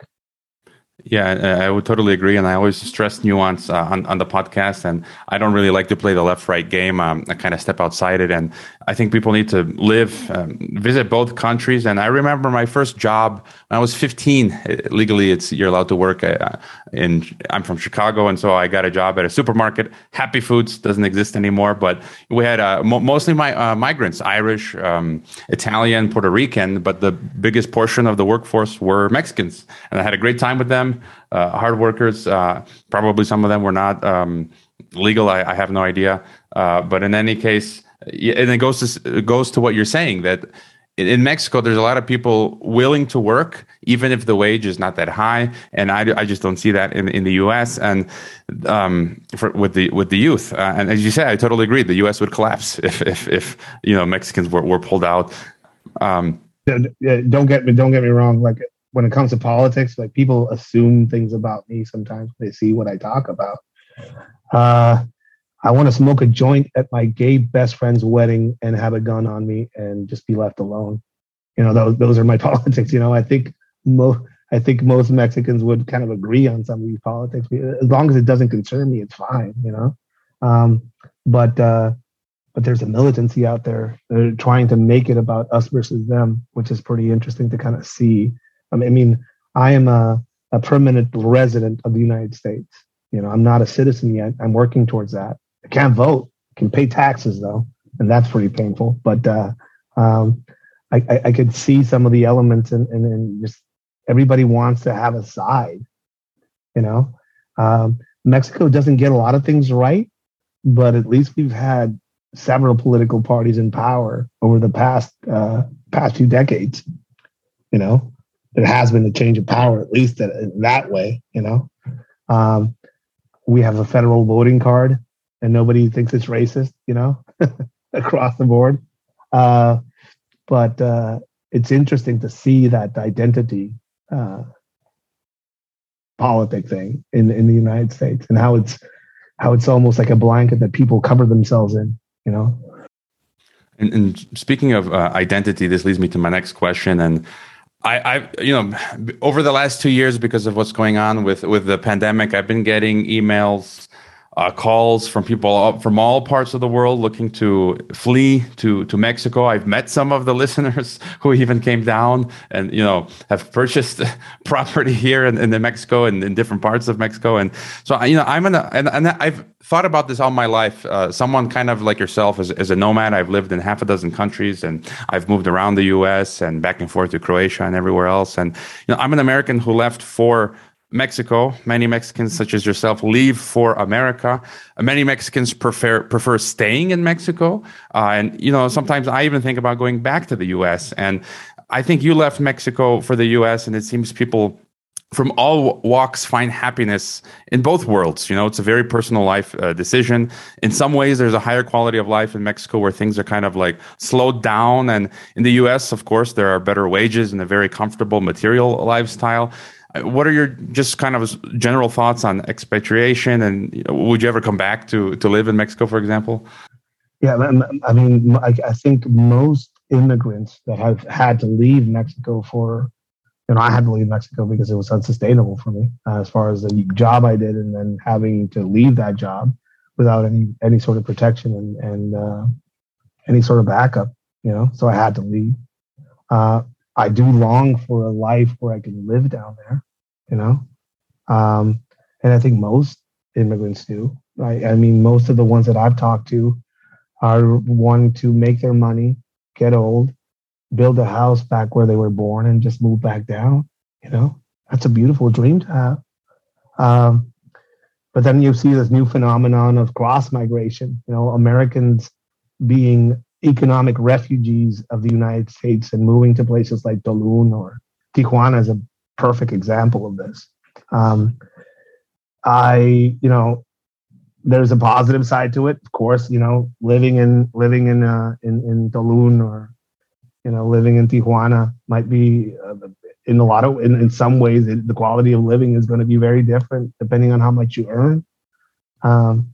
Yeah, I would totally agree, and I always stress nuance uh, on on the podcast. And I don't really like to play the left right game. Um, I kind of step outside it, and I think people need to live, um, visit both countries. And I remember my first job when I was 15. Uh, legally, it's you're allowed to work uh, in. I'm from Chicago, and so I got a job at a supermarket. Happy Foods doesn't exist anymore, but we had uh, mo- mostly my uh, migrants, Irish, um, Italian, Puerto Rican, but the biggest portion of the workforce were Mexicans, and I had a great time with them uh, hard workers. Uh, probably some of them were not um, legal. I, I, have no idea. Uh, but in any case, and it goes to it goes to what you're saying that in Mexico, there's a lot of people willing to work, even if the wage is not that high. And I, I just don't see that in, in the U.S. and um, for, with the with the youth. Uh, and as you said, I totally agree. The U.S. would collapse if if, if you know Mexicans were, were pulled out. Um, don't get me don't get me wrong. Like when it comes to politics, like people assume things about me sometimes they see what I talk about. Uh, I want to smoke a joint at my gay best friend's wedding and have a gun on me and just be left alone. You know, those those are my politics. You know, I think most I think most Mexicans would kind of agree on some of these politics. As long as it doesn't concern me, it's fine. You know, um, but uh, but there's a militancy out there. They're trying to make it about us versus them, which is pretty interesting to kind of see. I mean, I am a, a permanent resident of the United States. You know, I'm not a citizen yet. I'm working towards that. I can't vote. I can pay taxes though, and that's pretty painful. But uh, um, I, I, I, could see some of the elements, and, and, just everybody wants to have a side. You know, um, Mexico doesn't get a lot of things right, but at least we've had several political parties in power over the past uh, past few decades. You know, there has been a change of power, at least in that way. You know, um, we have a federal voting card, and nobody thinks it's racist. You know, across the board. Uh, but uh, it's interesting to see that identity uh, politic thing in in the United States and how it's how it's almost like a blanket that people cover themselves in. You know. And, and speaking of uh, identity, this leads me to my next question. And I, I, you know, over the last two years, because of what's going on with with the pandemic, I've been getting emails uh, calls from people from all parts of the world looking to flee to to Mexico. I've met some of the listeners who even came down and you know have purchased property here in, in Mexico and in different parts of Mexico. And so you know I'm in a, and, and I've thought about this all my life. Uh, someone kind of like yourself as, as a nomad. I've lived in half a dozen countries and I've moved around the U.S. and back and forth to Croatia and everywhere else. And you know I'm an American who left for Mexico. Many Mexicans, such as yourself, leave for America. Many Mexicans prefer prefer staying in Mexico, uh, and you know sometimes I even think about going back to the U.S. And I think you left Mexico for the U.S. and it seems people from all walks find happiness in both worlds. You know, it's a very personal life uh, decision. In some ways, there's a higher quality of life in Mexico where things are kind of like slowed down. And in the US, of course, there are better wages and a very comfortable material lifestyle. What are your just kind of general thoughts on expatriation, and would you ever come back to to live in Mexico, for example? Yeah, I mean, I, I think most immigrants that have had to leave Mexico for you know, I had to leave Mexico because it was unsustainable for me uh, as far as the job I did, and then having to leave that job without any any sort of protection and and uh, any sort of backup. You know, so I had to leave. Uh, I do long for a life where I can live down there you know? Um, and i think most immigrants do I, I mean most of the ones that i've talked to are wanting to make their money get old build a house back where they were born and just move back down you know? That's a beautiful dream to have. Um, but then you see this new phenomenon of cross migration you know americans being economic refugees of the united states and moving to places like Tulum or tijuana is a perfect example of this. Um, I, you know, there's a positive side to it, of course. You know, living in living in uh, in in Tulum or you know living in Tijuana might be uh, in a lot of in, in some ways it, the quality of living is going to be very different depending on how much you earn. Um,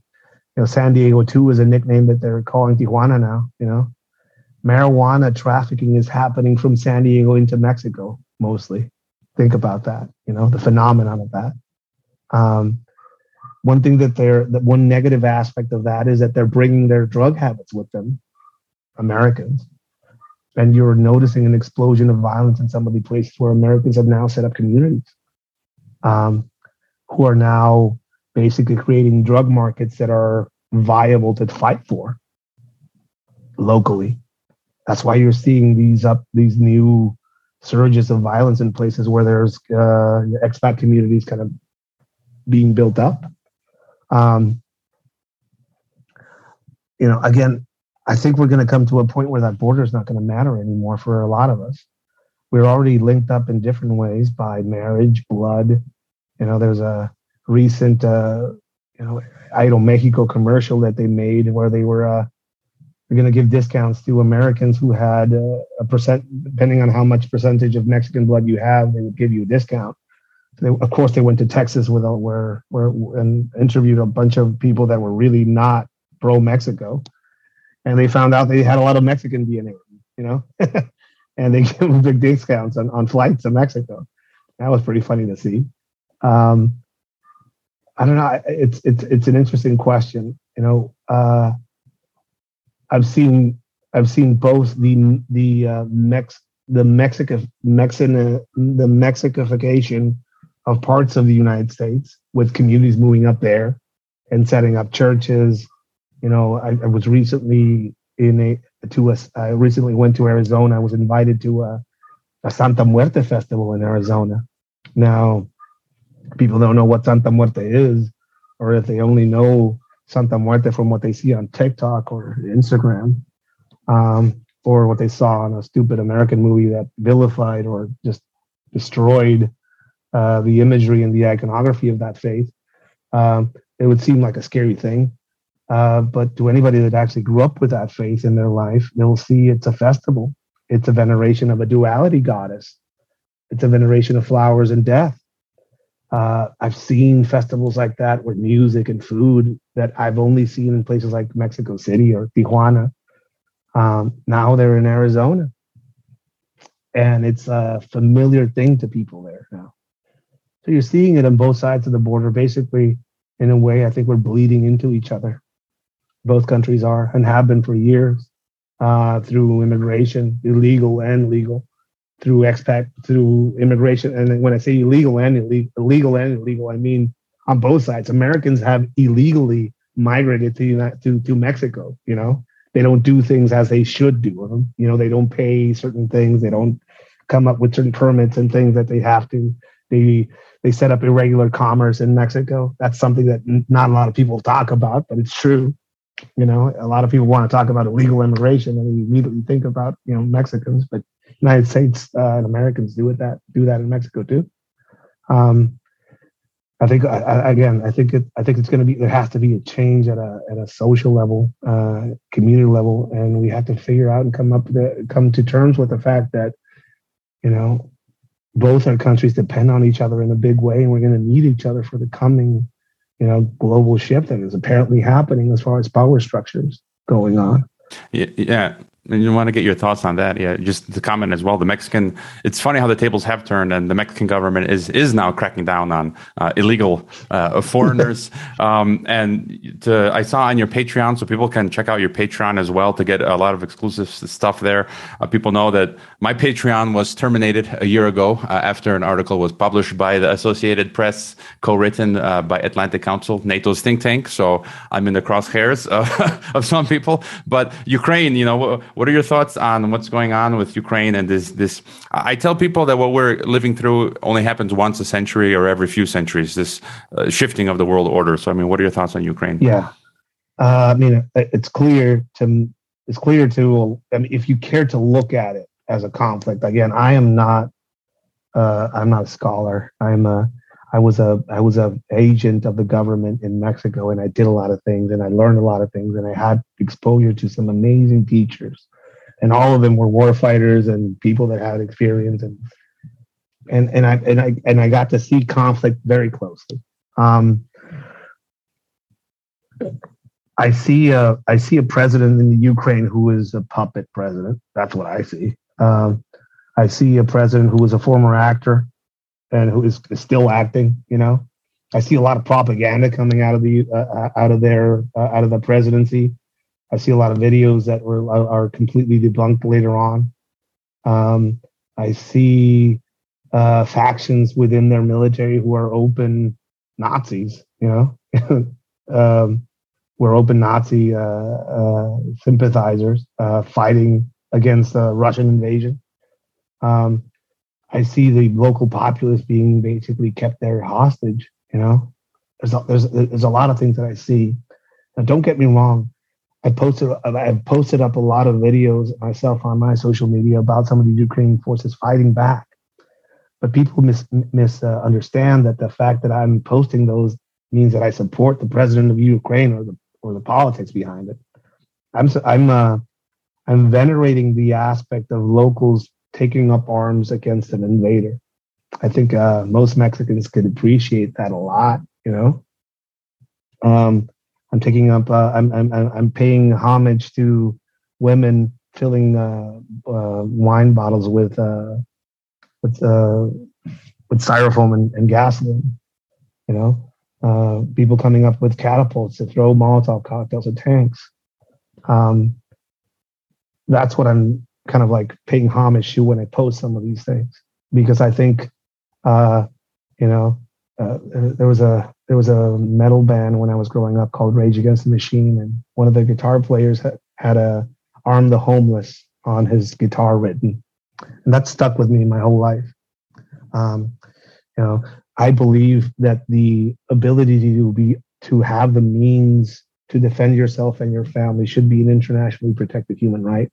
you know, San Diego too is a nickname that they're calling Tijuana now. You know, marijuana trafficking is happening from San Diego into Mexico mostly Think about that. You know the phenomenon of that. Um, one thing that they're that one negative aspect of that is that they're bringing their drug habits with them, Americans, and you're noticing an explosion of violence in some of the places where Americans have now set up communities, um, who are now basically creating drug markets that are viable to fight for locally. That's why you're seeing these up these new surges of violence in places where there's uh, expat communities kind of being built up. Um, you know, again, I think we're going to come to a point where that border is not going to matter anymore for a lot of us. We're already linked up in different ways by marriage, blood. You know, there's a recent, uh, you know, Aeromexico commercial that they made where they were uh, going to give discounts to Americans who had uh, a percent, depending on how much percentage of Mexican blood you have, they would give you a discount. They, of course, they went to Texas with where where and interviewed a bunch of people that were really not pro Mexico, and they found out they had a lot of Mexican DNA, you know, and they gave them big discounts on, on flights to Mexico. That was pretty funny to see. Um, I don't know. It's it's it's an interesting question. You know, uh, I've seen I've seen both the the uh, Mex the Mexican Mexican the Mexification of parts of the United States with communities moving up there and setting up churches. You know, I, I was recently in a to a I recently went to Arizona. I was invited to a, a Santa Muerte festival in Arizona. Now, people don't know what Santa Muerte is, or if they only know Santa Muerte from what they see on TikTok or Instagram, um, or what they saw on a stupid American movie that vilified or just destroyed uh, the imagery and the iconography of that faith. Um, it would seem like a scary thing. Uh, but to anybody that actually grew up with that faith in their life, they'll see it's a festival. It's a veneration of a duality goddess. It's a veneration of flowers and death. Uh, I've seen festivals like that with music and food that I've only seen in places like Mexico City or Tijuana. Um, now they're in Arizona. And it's a familiar thing to people there now. So you're seeing it on both sides of the border. Basically, in a way, I think we're bleeding into each other. Both countries are and have been for years uh, through immigration, illegal and legal through expat through immigration. And when I say illegal and illegal, illegal and illegal, I mean on both sides. Americans have illegally migrated to to to Mexico. You know, they don't do things as they should do them. You know, they don't pay certain things. They don't come up with certain permits and things that they have to. They they set up irregular commerce in Mexico. That's something that not a lot of people talk about, but it's true. You know, a lot of people want to talk about illegal immigration and they immediately think about you know Mexicans, but United States uh, and Americans do it that do that in Mexico too. Um, I think I, again, I think it, I think it's going to be there has to be a change at a at a social level, uh, community level, and we have to figure out and come up to come to terms with the fact that you know both our countries depend on each other in a big way, and we're going to need each other for the coming you know global shift that is apparently happening as far as power structures going on. Yeah, and you want to get your thoughts on that. Yeah, just the comment as well. The Mexican, it's funny how the tables have turned, and the Mexican government is is now cracking down on uh, illegal uh, foreigners. um, and to, I saw on your Patreon, so people can check out your Patreon as well to get a lot of exclusive stuff there. Uh, people know that my Patreon was terminated a year ago uh, after an article was published by the Associated Press, co-written uh, by Atlantic Council, NATO's think tank. So I'm in the crosshairs of some people. But Ukraine, you know what are your thoughts on what's going on with Ukraine and this? This I tell people that what we're living through only happens once a century or every few centuries. This uh, shifting of the world order. So, I mean, what are your thoughts on Ukraine? Yeah, uh, I mean, it's clear to it's clear to I mean, if you care to look at it as a conflict. Again, I am not uh, I'm not a scholar. I'm a I was a I was a agent of the government in Mexico, and I did a lot of things, and I learned a lot of things, and I had exposure to some amazing teachers, and all of them were war fighters and people that had experience, and and and I and I and I got to see conflict very closely. Um, I see a I see a president in the Ukraine who is a puppet president. That's what I see. Um, I see a president who was a former actor and who is, still acting. You know, I see a lot of propaganda coming out of the uh, uh out of their uh, out of the presidency. I see a lot of videos that were are completely debunked later on. Um, I see uh, factions within their military who are open Nazis. You know, um, we're open Nazi uh, uh, sympathizers fighting against the Russian invasion. Um, I see the local populace being basically kept there hostage. You know, there's a, there's there's a lot of things that I see. Now, don't get me wrong. I posted I've posted up a lot of videos myself on my social media about some of the Ukrainian forces fighting back. But people mis misunderstand uh, that the fact that I'm posting those means that I support the president of Ukraine or the or the politics behind it. I'm I'm uh, I'm venerating the aspect of locals taking up arms against an invader. I think uh, most Mexicans could appreciate that a lot. You know, um, I'm taking up. Uh, I'm I'm I'm paying homage to women filling uh, wine bottles with uh, with uh, with styrofoam and, and gasoline. You know, uh, people coming up with catapults to throw Molotov cocktails at tanks. Um, that's what I'm kind of like paying homage to when I post some of these things because I think, uh, you know, uh, there was a there was a metal band when I was growing up called Rage Against the Machine, and one of the guitar players had, had a "Arm the Homeless" on his guitar written, and that stuck with me my whole life. Um, you know, I believe that the ability to be to have the means to defend yourself and your family should be an internationally protected human right.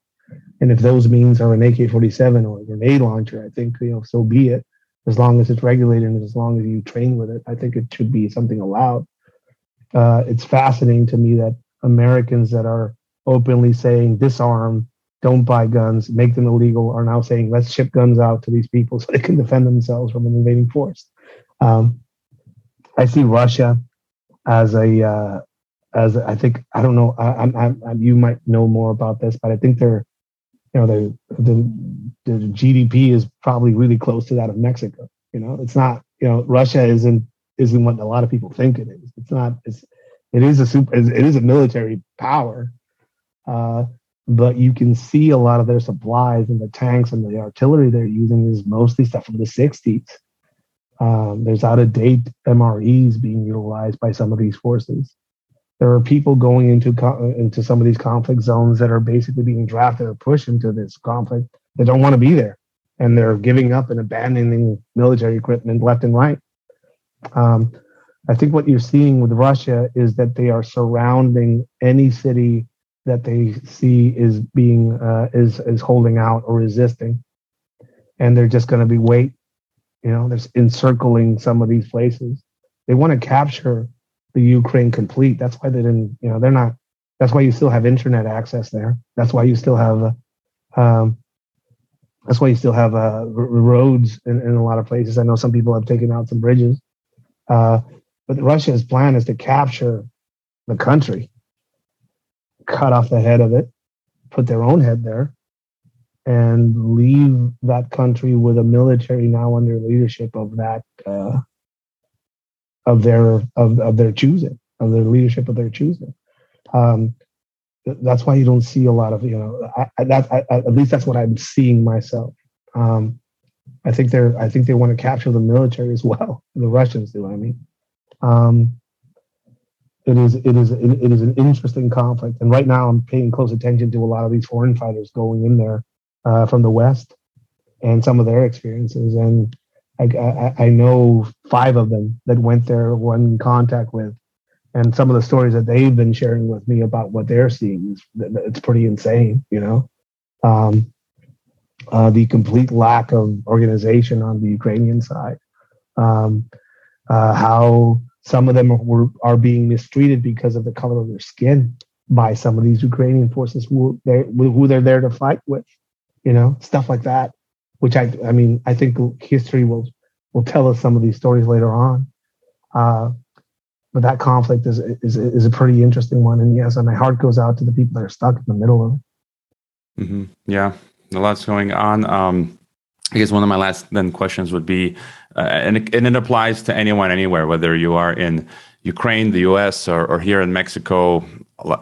And if those means are an AK-47 or a grenade launcher, I think you know so be it. As long as it's regulated and as long as you train with it, I think it should be something allowed. Uh, it's fascinating to me that Americans that are openly saying disarm, don't buy guns, make them illegal, are now saying let's ship guns out to these people so they can defend themselves from an invading force. Um, I see Russia as a uh, as I think I don't know. I, I'm, I'm, you might know more about this, but I think they're you know the, the the GDP is probably really close to that of Mexico. You know, it's not you know Russia isn't isn't what a lot of people think it is. It's not. It's it is a super. It is a military power, uh, but you can see a lot of their supplies and the tanks and the artillery they're using is mostly stuff from the 60s um, there's out of date MREs being utilized by some of these forces. There are people going into into some of these conflict zones that are basically being drafted or pushed into this conflict that don't want to be there, and they're giving up and abandoning military equipment left and right. Um, I think what you're seeing with Russia is that they are surrounding any city that they see is being uh, is is holding out or resisting, and they're just going to be wait you know, they're encircling some of these places. They want to capture the Ukraine complete. That's why they didn't, you know, they're not, that's why you still have internet access there. That's why you still have, um, that's why you still have uh, roads in, in, a lot of places. I know some people have taken out some bridges. Uh, but Russia's plan is to capture the country, cut off the head of it, put their own head there, and leave that country with a military now under leadership of that uh, of their of, of their choosing of their leadership of their choosing um, that's why you don't see a lot of you know I, that I, at least that's what i'm seeing myself um, i think they're i think they want to capture the military as well the russians do i mean um, it is it is it is an interesting conflict and right now i'm paying close attention to a lot of these foreign fighters going in there uh, from the West and some of their experiences. And I, I, know five of them that went there, one in contact with, and some of the stories that they've been sharing with me about what they're seeing is it's pretty insane, you know. Um, uh, the complete lack of organization on the Ukrainian side, um, uh, how some of them were, are being mistreated because of the color of their skin by some of these Ukrainian forces who they're, who they're there to fight with you know, stuff like that. Which I, I mean, I think history will will tell us some of these stories later on. Uh, but that conflict is, is is a pretty interesting one, and yes, and my heart goes out to the people that are stuck in the middle of it. Mm-hmm. Yeah, a lot's going on. Um, I guess one of my last then questions would be, uh, and, it, and it applies to anyone anywhere, whether you are in Ukraine, the US, or, or here in Mexico.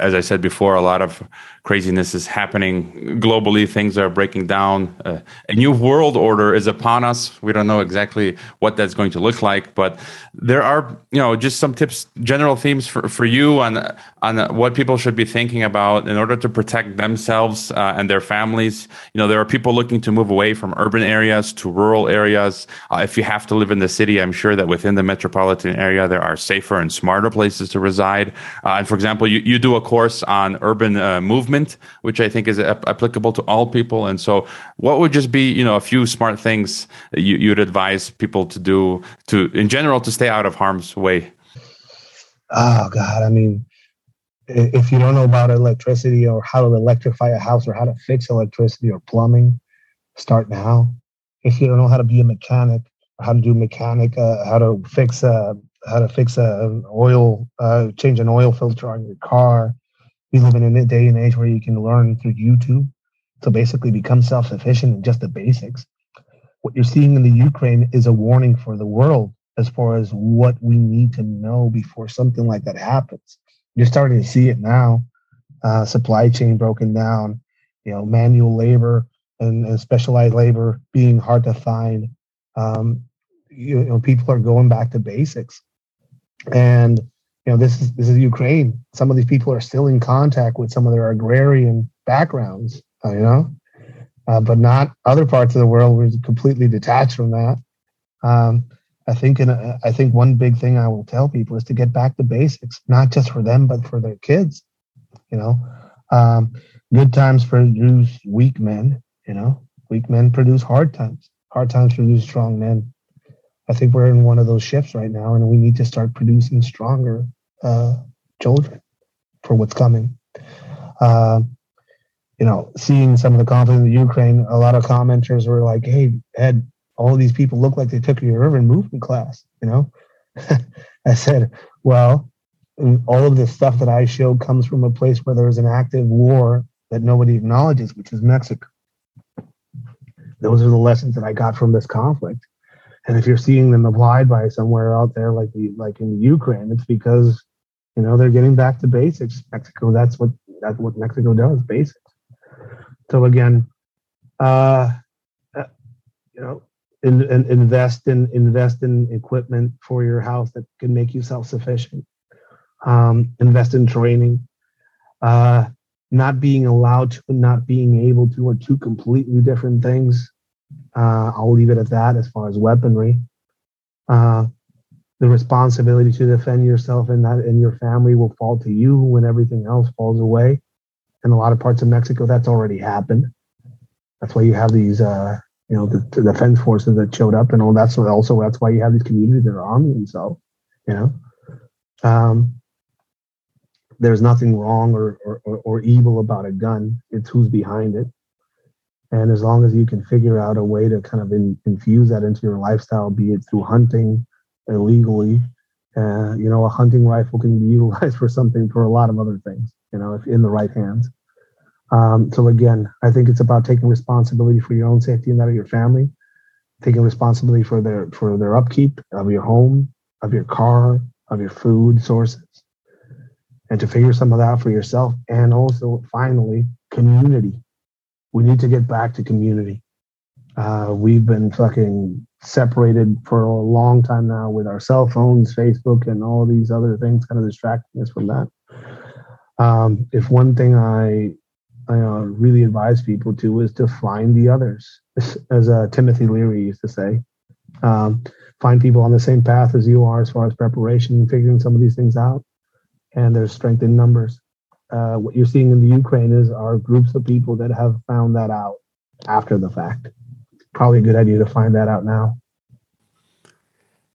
As I said before, a lot of craziness is happening globally. Things are breaking down. Uh, a new world order is upon us. We don't know exactly what that's going to look like, but there are, you know, just some tips, general themes for, for you on on what people should be thinking about in order to protect themselves uh, and their families. You know, there are people looking to move away from urban areas to rural areas. Uh, if you have to live in the city, I'm sure that within the metropolitan area there are safer and smarter places to reside. Uh, and for example, you, you do a course on urban uh, movement which I think is applicable to all people. And so, what would just be you know a few smart things you, you'd advise people to do to in general to stay out of harm's way? Oh God, I mean, if you don't know about electricity or how to electrify a house or how to fix electricity or plumbing, start now. If you don't know how to be a mechanic how to do mechanic, uh, how to fix a how to fix a oil, uh, change an oil filter on your car, we live in a day and age where you can learn through YouTube to basically become self sufficient in just the basics. What you're seeing in the Ukraine is a warning for the world as far as what we need to know before something like that happens. You're starting to see it now. Uh, supply chain broken down, you know, manual labor and, and specialized labor being hard to find. Um, you know, people are going back to basics, and you know this is this is Ukraine. Some of these people are still in contact with some of their agrarian backgrounds, uh, you know, uh, but not other parts of the world. We're completely detached from that. Um, I think in a, I think one big thing I will tell people is to get back to basics, not just for them but for their kids. You know, um, good times produce weak men. You know, weak men produce hard times. Hard times produce strong men. I think we're in one of those shifts right now, and we need to start producing stronger uh, children for what's coming. Uh, you know, seeing some of the conflict in the Ukraine, a lot of commenters were like, "Hey, Ed, all these people look like they took your urban movement class." You know, I said, "Well, all of this stuff that I show comes from a place where there is an active war that nobody acknowledges, which is Mexico. Those are the lessons that I got from this conflict. And if you're seeing them applied by somewhere out there, like the like in Ukraine, it's because you know, they're getting back to basics. Mexico, that's what that's what Mexico does, basics. So again, uh, uh you know, in, in, invest in invest in equipment for your house that can make you self-sufficient. Um, invest in training. Uh, not being allowed to, not being able to, are two completely different things. Uh, I'll leave it at that as far as weaponry. Uh, the responsibility to defend yourself and that and your family will fall to you when everything else falls away. In a lot of parts of Mexico, that's already happened. That's why you have these, uh, you know, the, the, defense forces that showed up, and all that's also that's why you have these communities that are arming themselves. You know, um, there's nothing wrong or, or, or evil about a gun. It's who's behind it. And as long as you can figure out a way to kind of in, infuse that into your lifestyle, be it through hunting, illegally. Uh, you know, a hunting rifle can be utilized for something for a lot of other things, you know, if in the right hands. Um, so again, I think it's about taking responsibility for your own safety and that of your family, taking responsibility for their for their upkeep of your home, of your car, of your food sources, and to figure some of that for yourself. And also, finally, community. We need to get back to community. Uh, we've been fucking separated for a long time now with our cell phones, Facebook, and all these other things kind of distracting us from that. Um, if one thing I, I uh, really advise people to is to find the others, as uh, Timothy Leary used to say. Um, find people on the same path as you are as far as preparation and figuring some of these things out. And there's strength in numbers. Uh, what you're seeing in the Ukraine is are groups of people that have found that out after the fact probably a good idea to find that out now.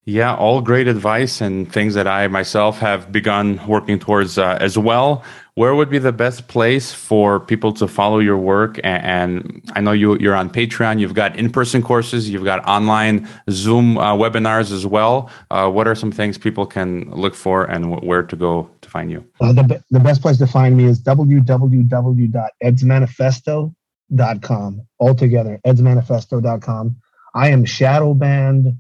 Yeah, all great advice and things that I myself have begun working towards uh, as well. Where would be the best place for people to follow your work? And, and I know you, you're on Patreon. You've got in-person courses. You've got online Zoom uh, webinars as well. Uh, what are some things people can look for, and where to go to find you? Uh, the, the best place to find me is www.edsmanifesto.com edsmanifesto.com altogether, edsmanifesto.com. I am shadow banned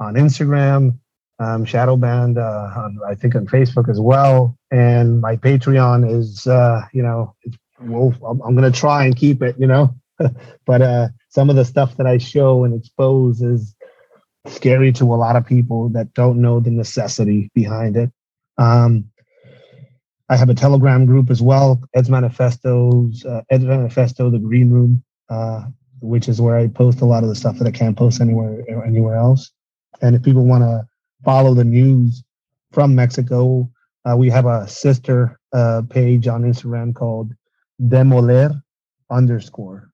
on Instagram, um, shadow banned, uh, on, I think on Facebook as well. And my Patreon is, uh, you know, well, I'm, I'm to try and keep it, you know, but uh, some of the stuff that I show and expose is scary to a lot of people that don't know the necessity behind it. Um, I have a Telegram group as well, Ed's Manifestos, uh, Ed's Manifesto, the Green Room, uh, which is where I post a lot of the stuff that I can't post anywhere anywhere else. And if people want to follow the news from Mexico, uh, we have a sister uh, page on Instagram called Demoler underscore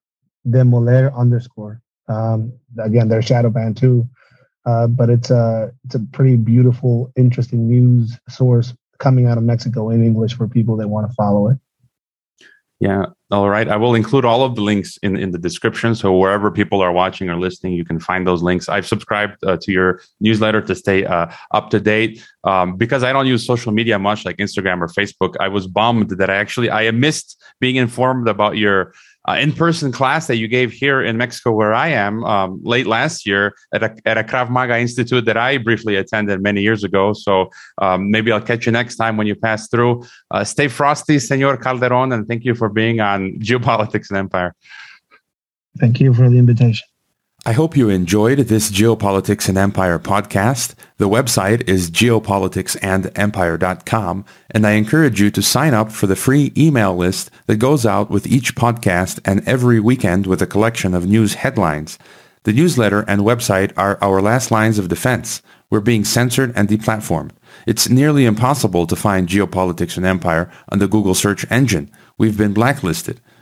Demoler underscore. Um, again, they're shadow banned too, uh, but it's a it's a pretty beautiful, interesting news source coming out of Mexico in English for people that want to follow it. Yeah. All right. I will include all of the links in, in the description. So wherever people are watching or listening, you can find those links. I've subscribed uh, to your newsletter to stay uh, up to date. Um, because I don't use social media much like Instagram or Facebook. I was bummed that I actually, I missed being informed about your uh, in-person class that you gave here in Mexico, where I am, um, late last year at a, at a Krav Maga institute that I briefly attended many years ago. So um, maybe I'll catch you next time when you pass through. Uh, stay frosty, Senor Calderon, and thank you for being on Geopolitics and Empire. Thank you for the invitation. I hope you enjoyed this Geopolitics and Empire podcast. The website is geopoliticsandempire.com, and I encourage you to sign up for the free email list that goes out with each podcast and every weekend with a collection of news headlines. The newsletter and website are our last lines of defense. We're being censored and deplatformed. It's nearly impossible to find Geopolitics and Empire on the Google search engine. We've been blacklisted.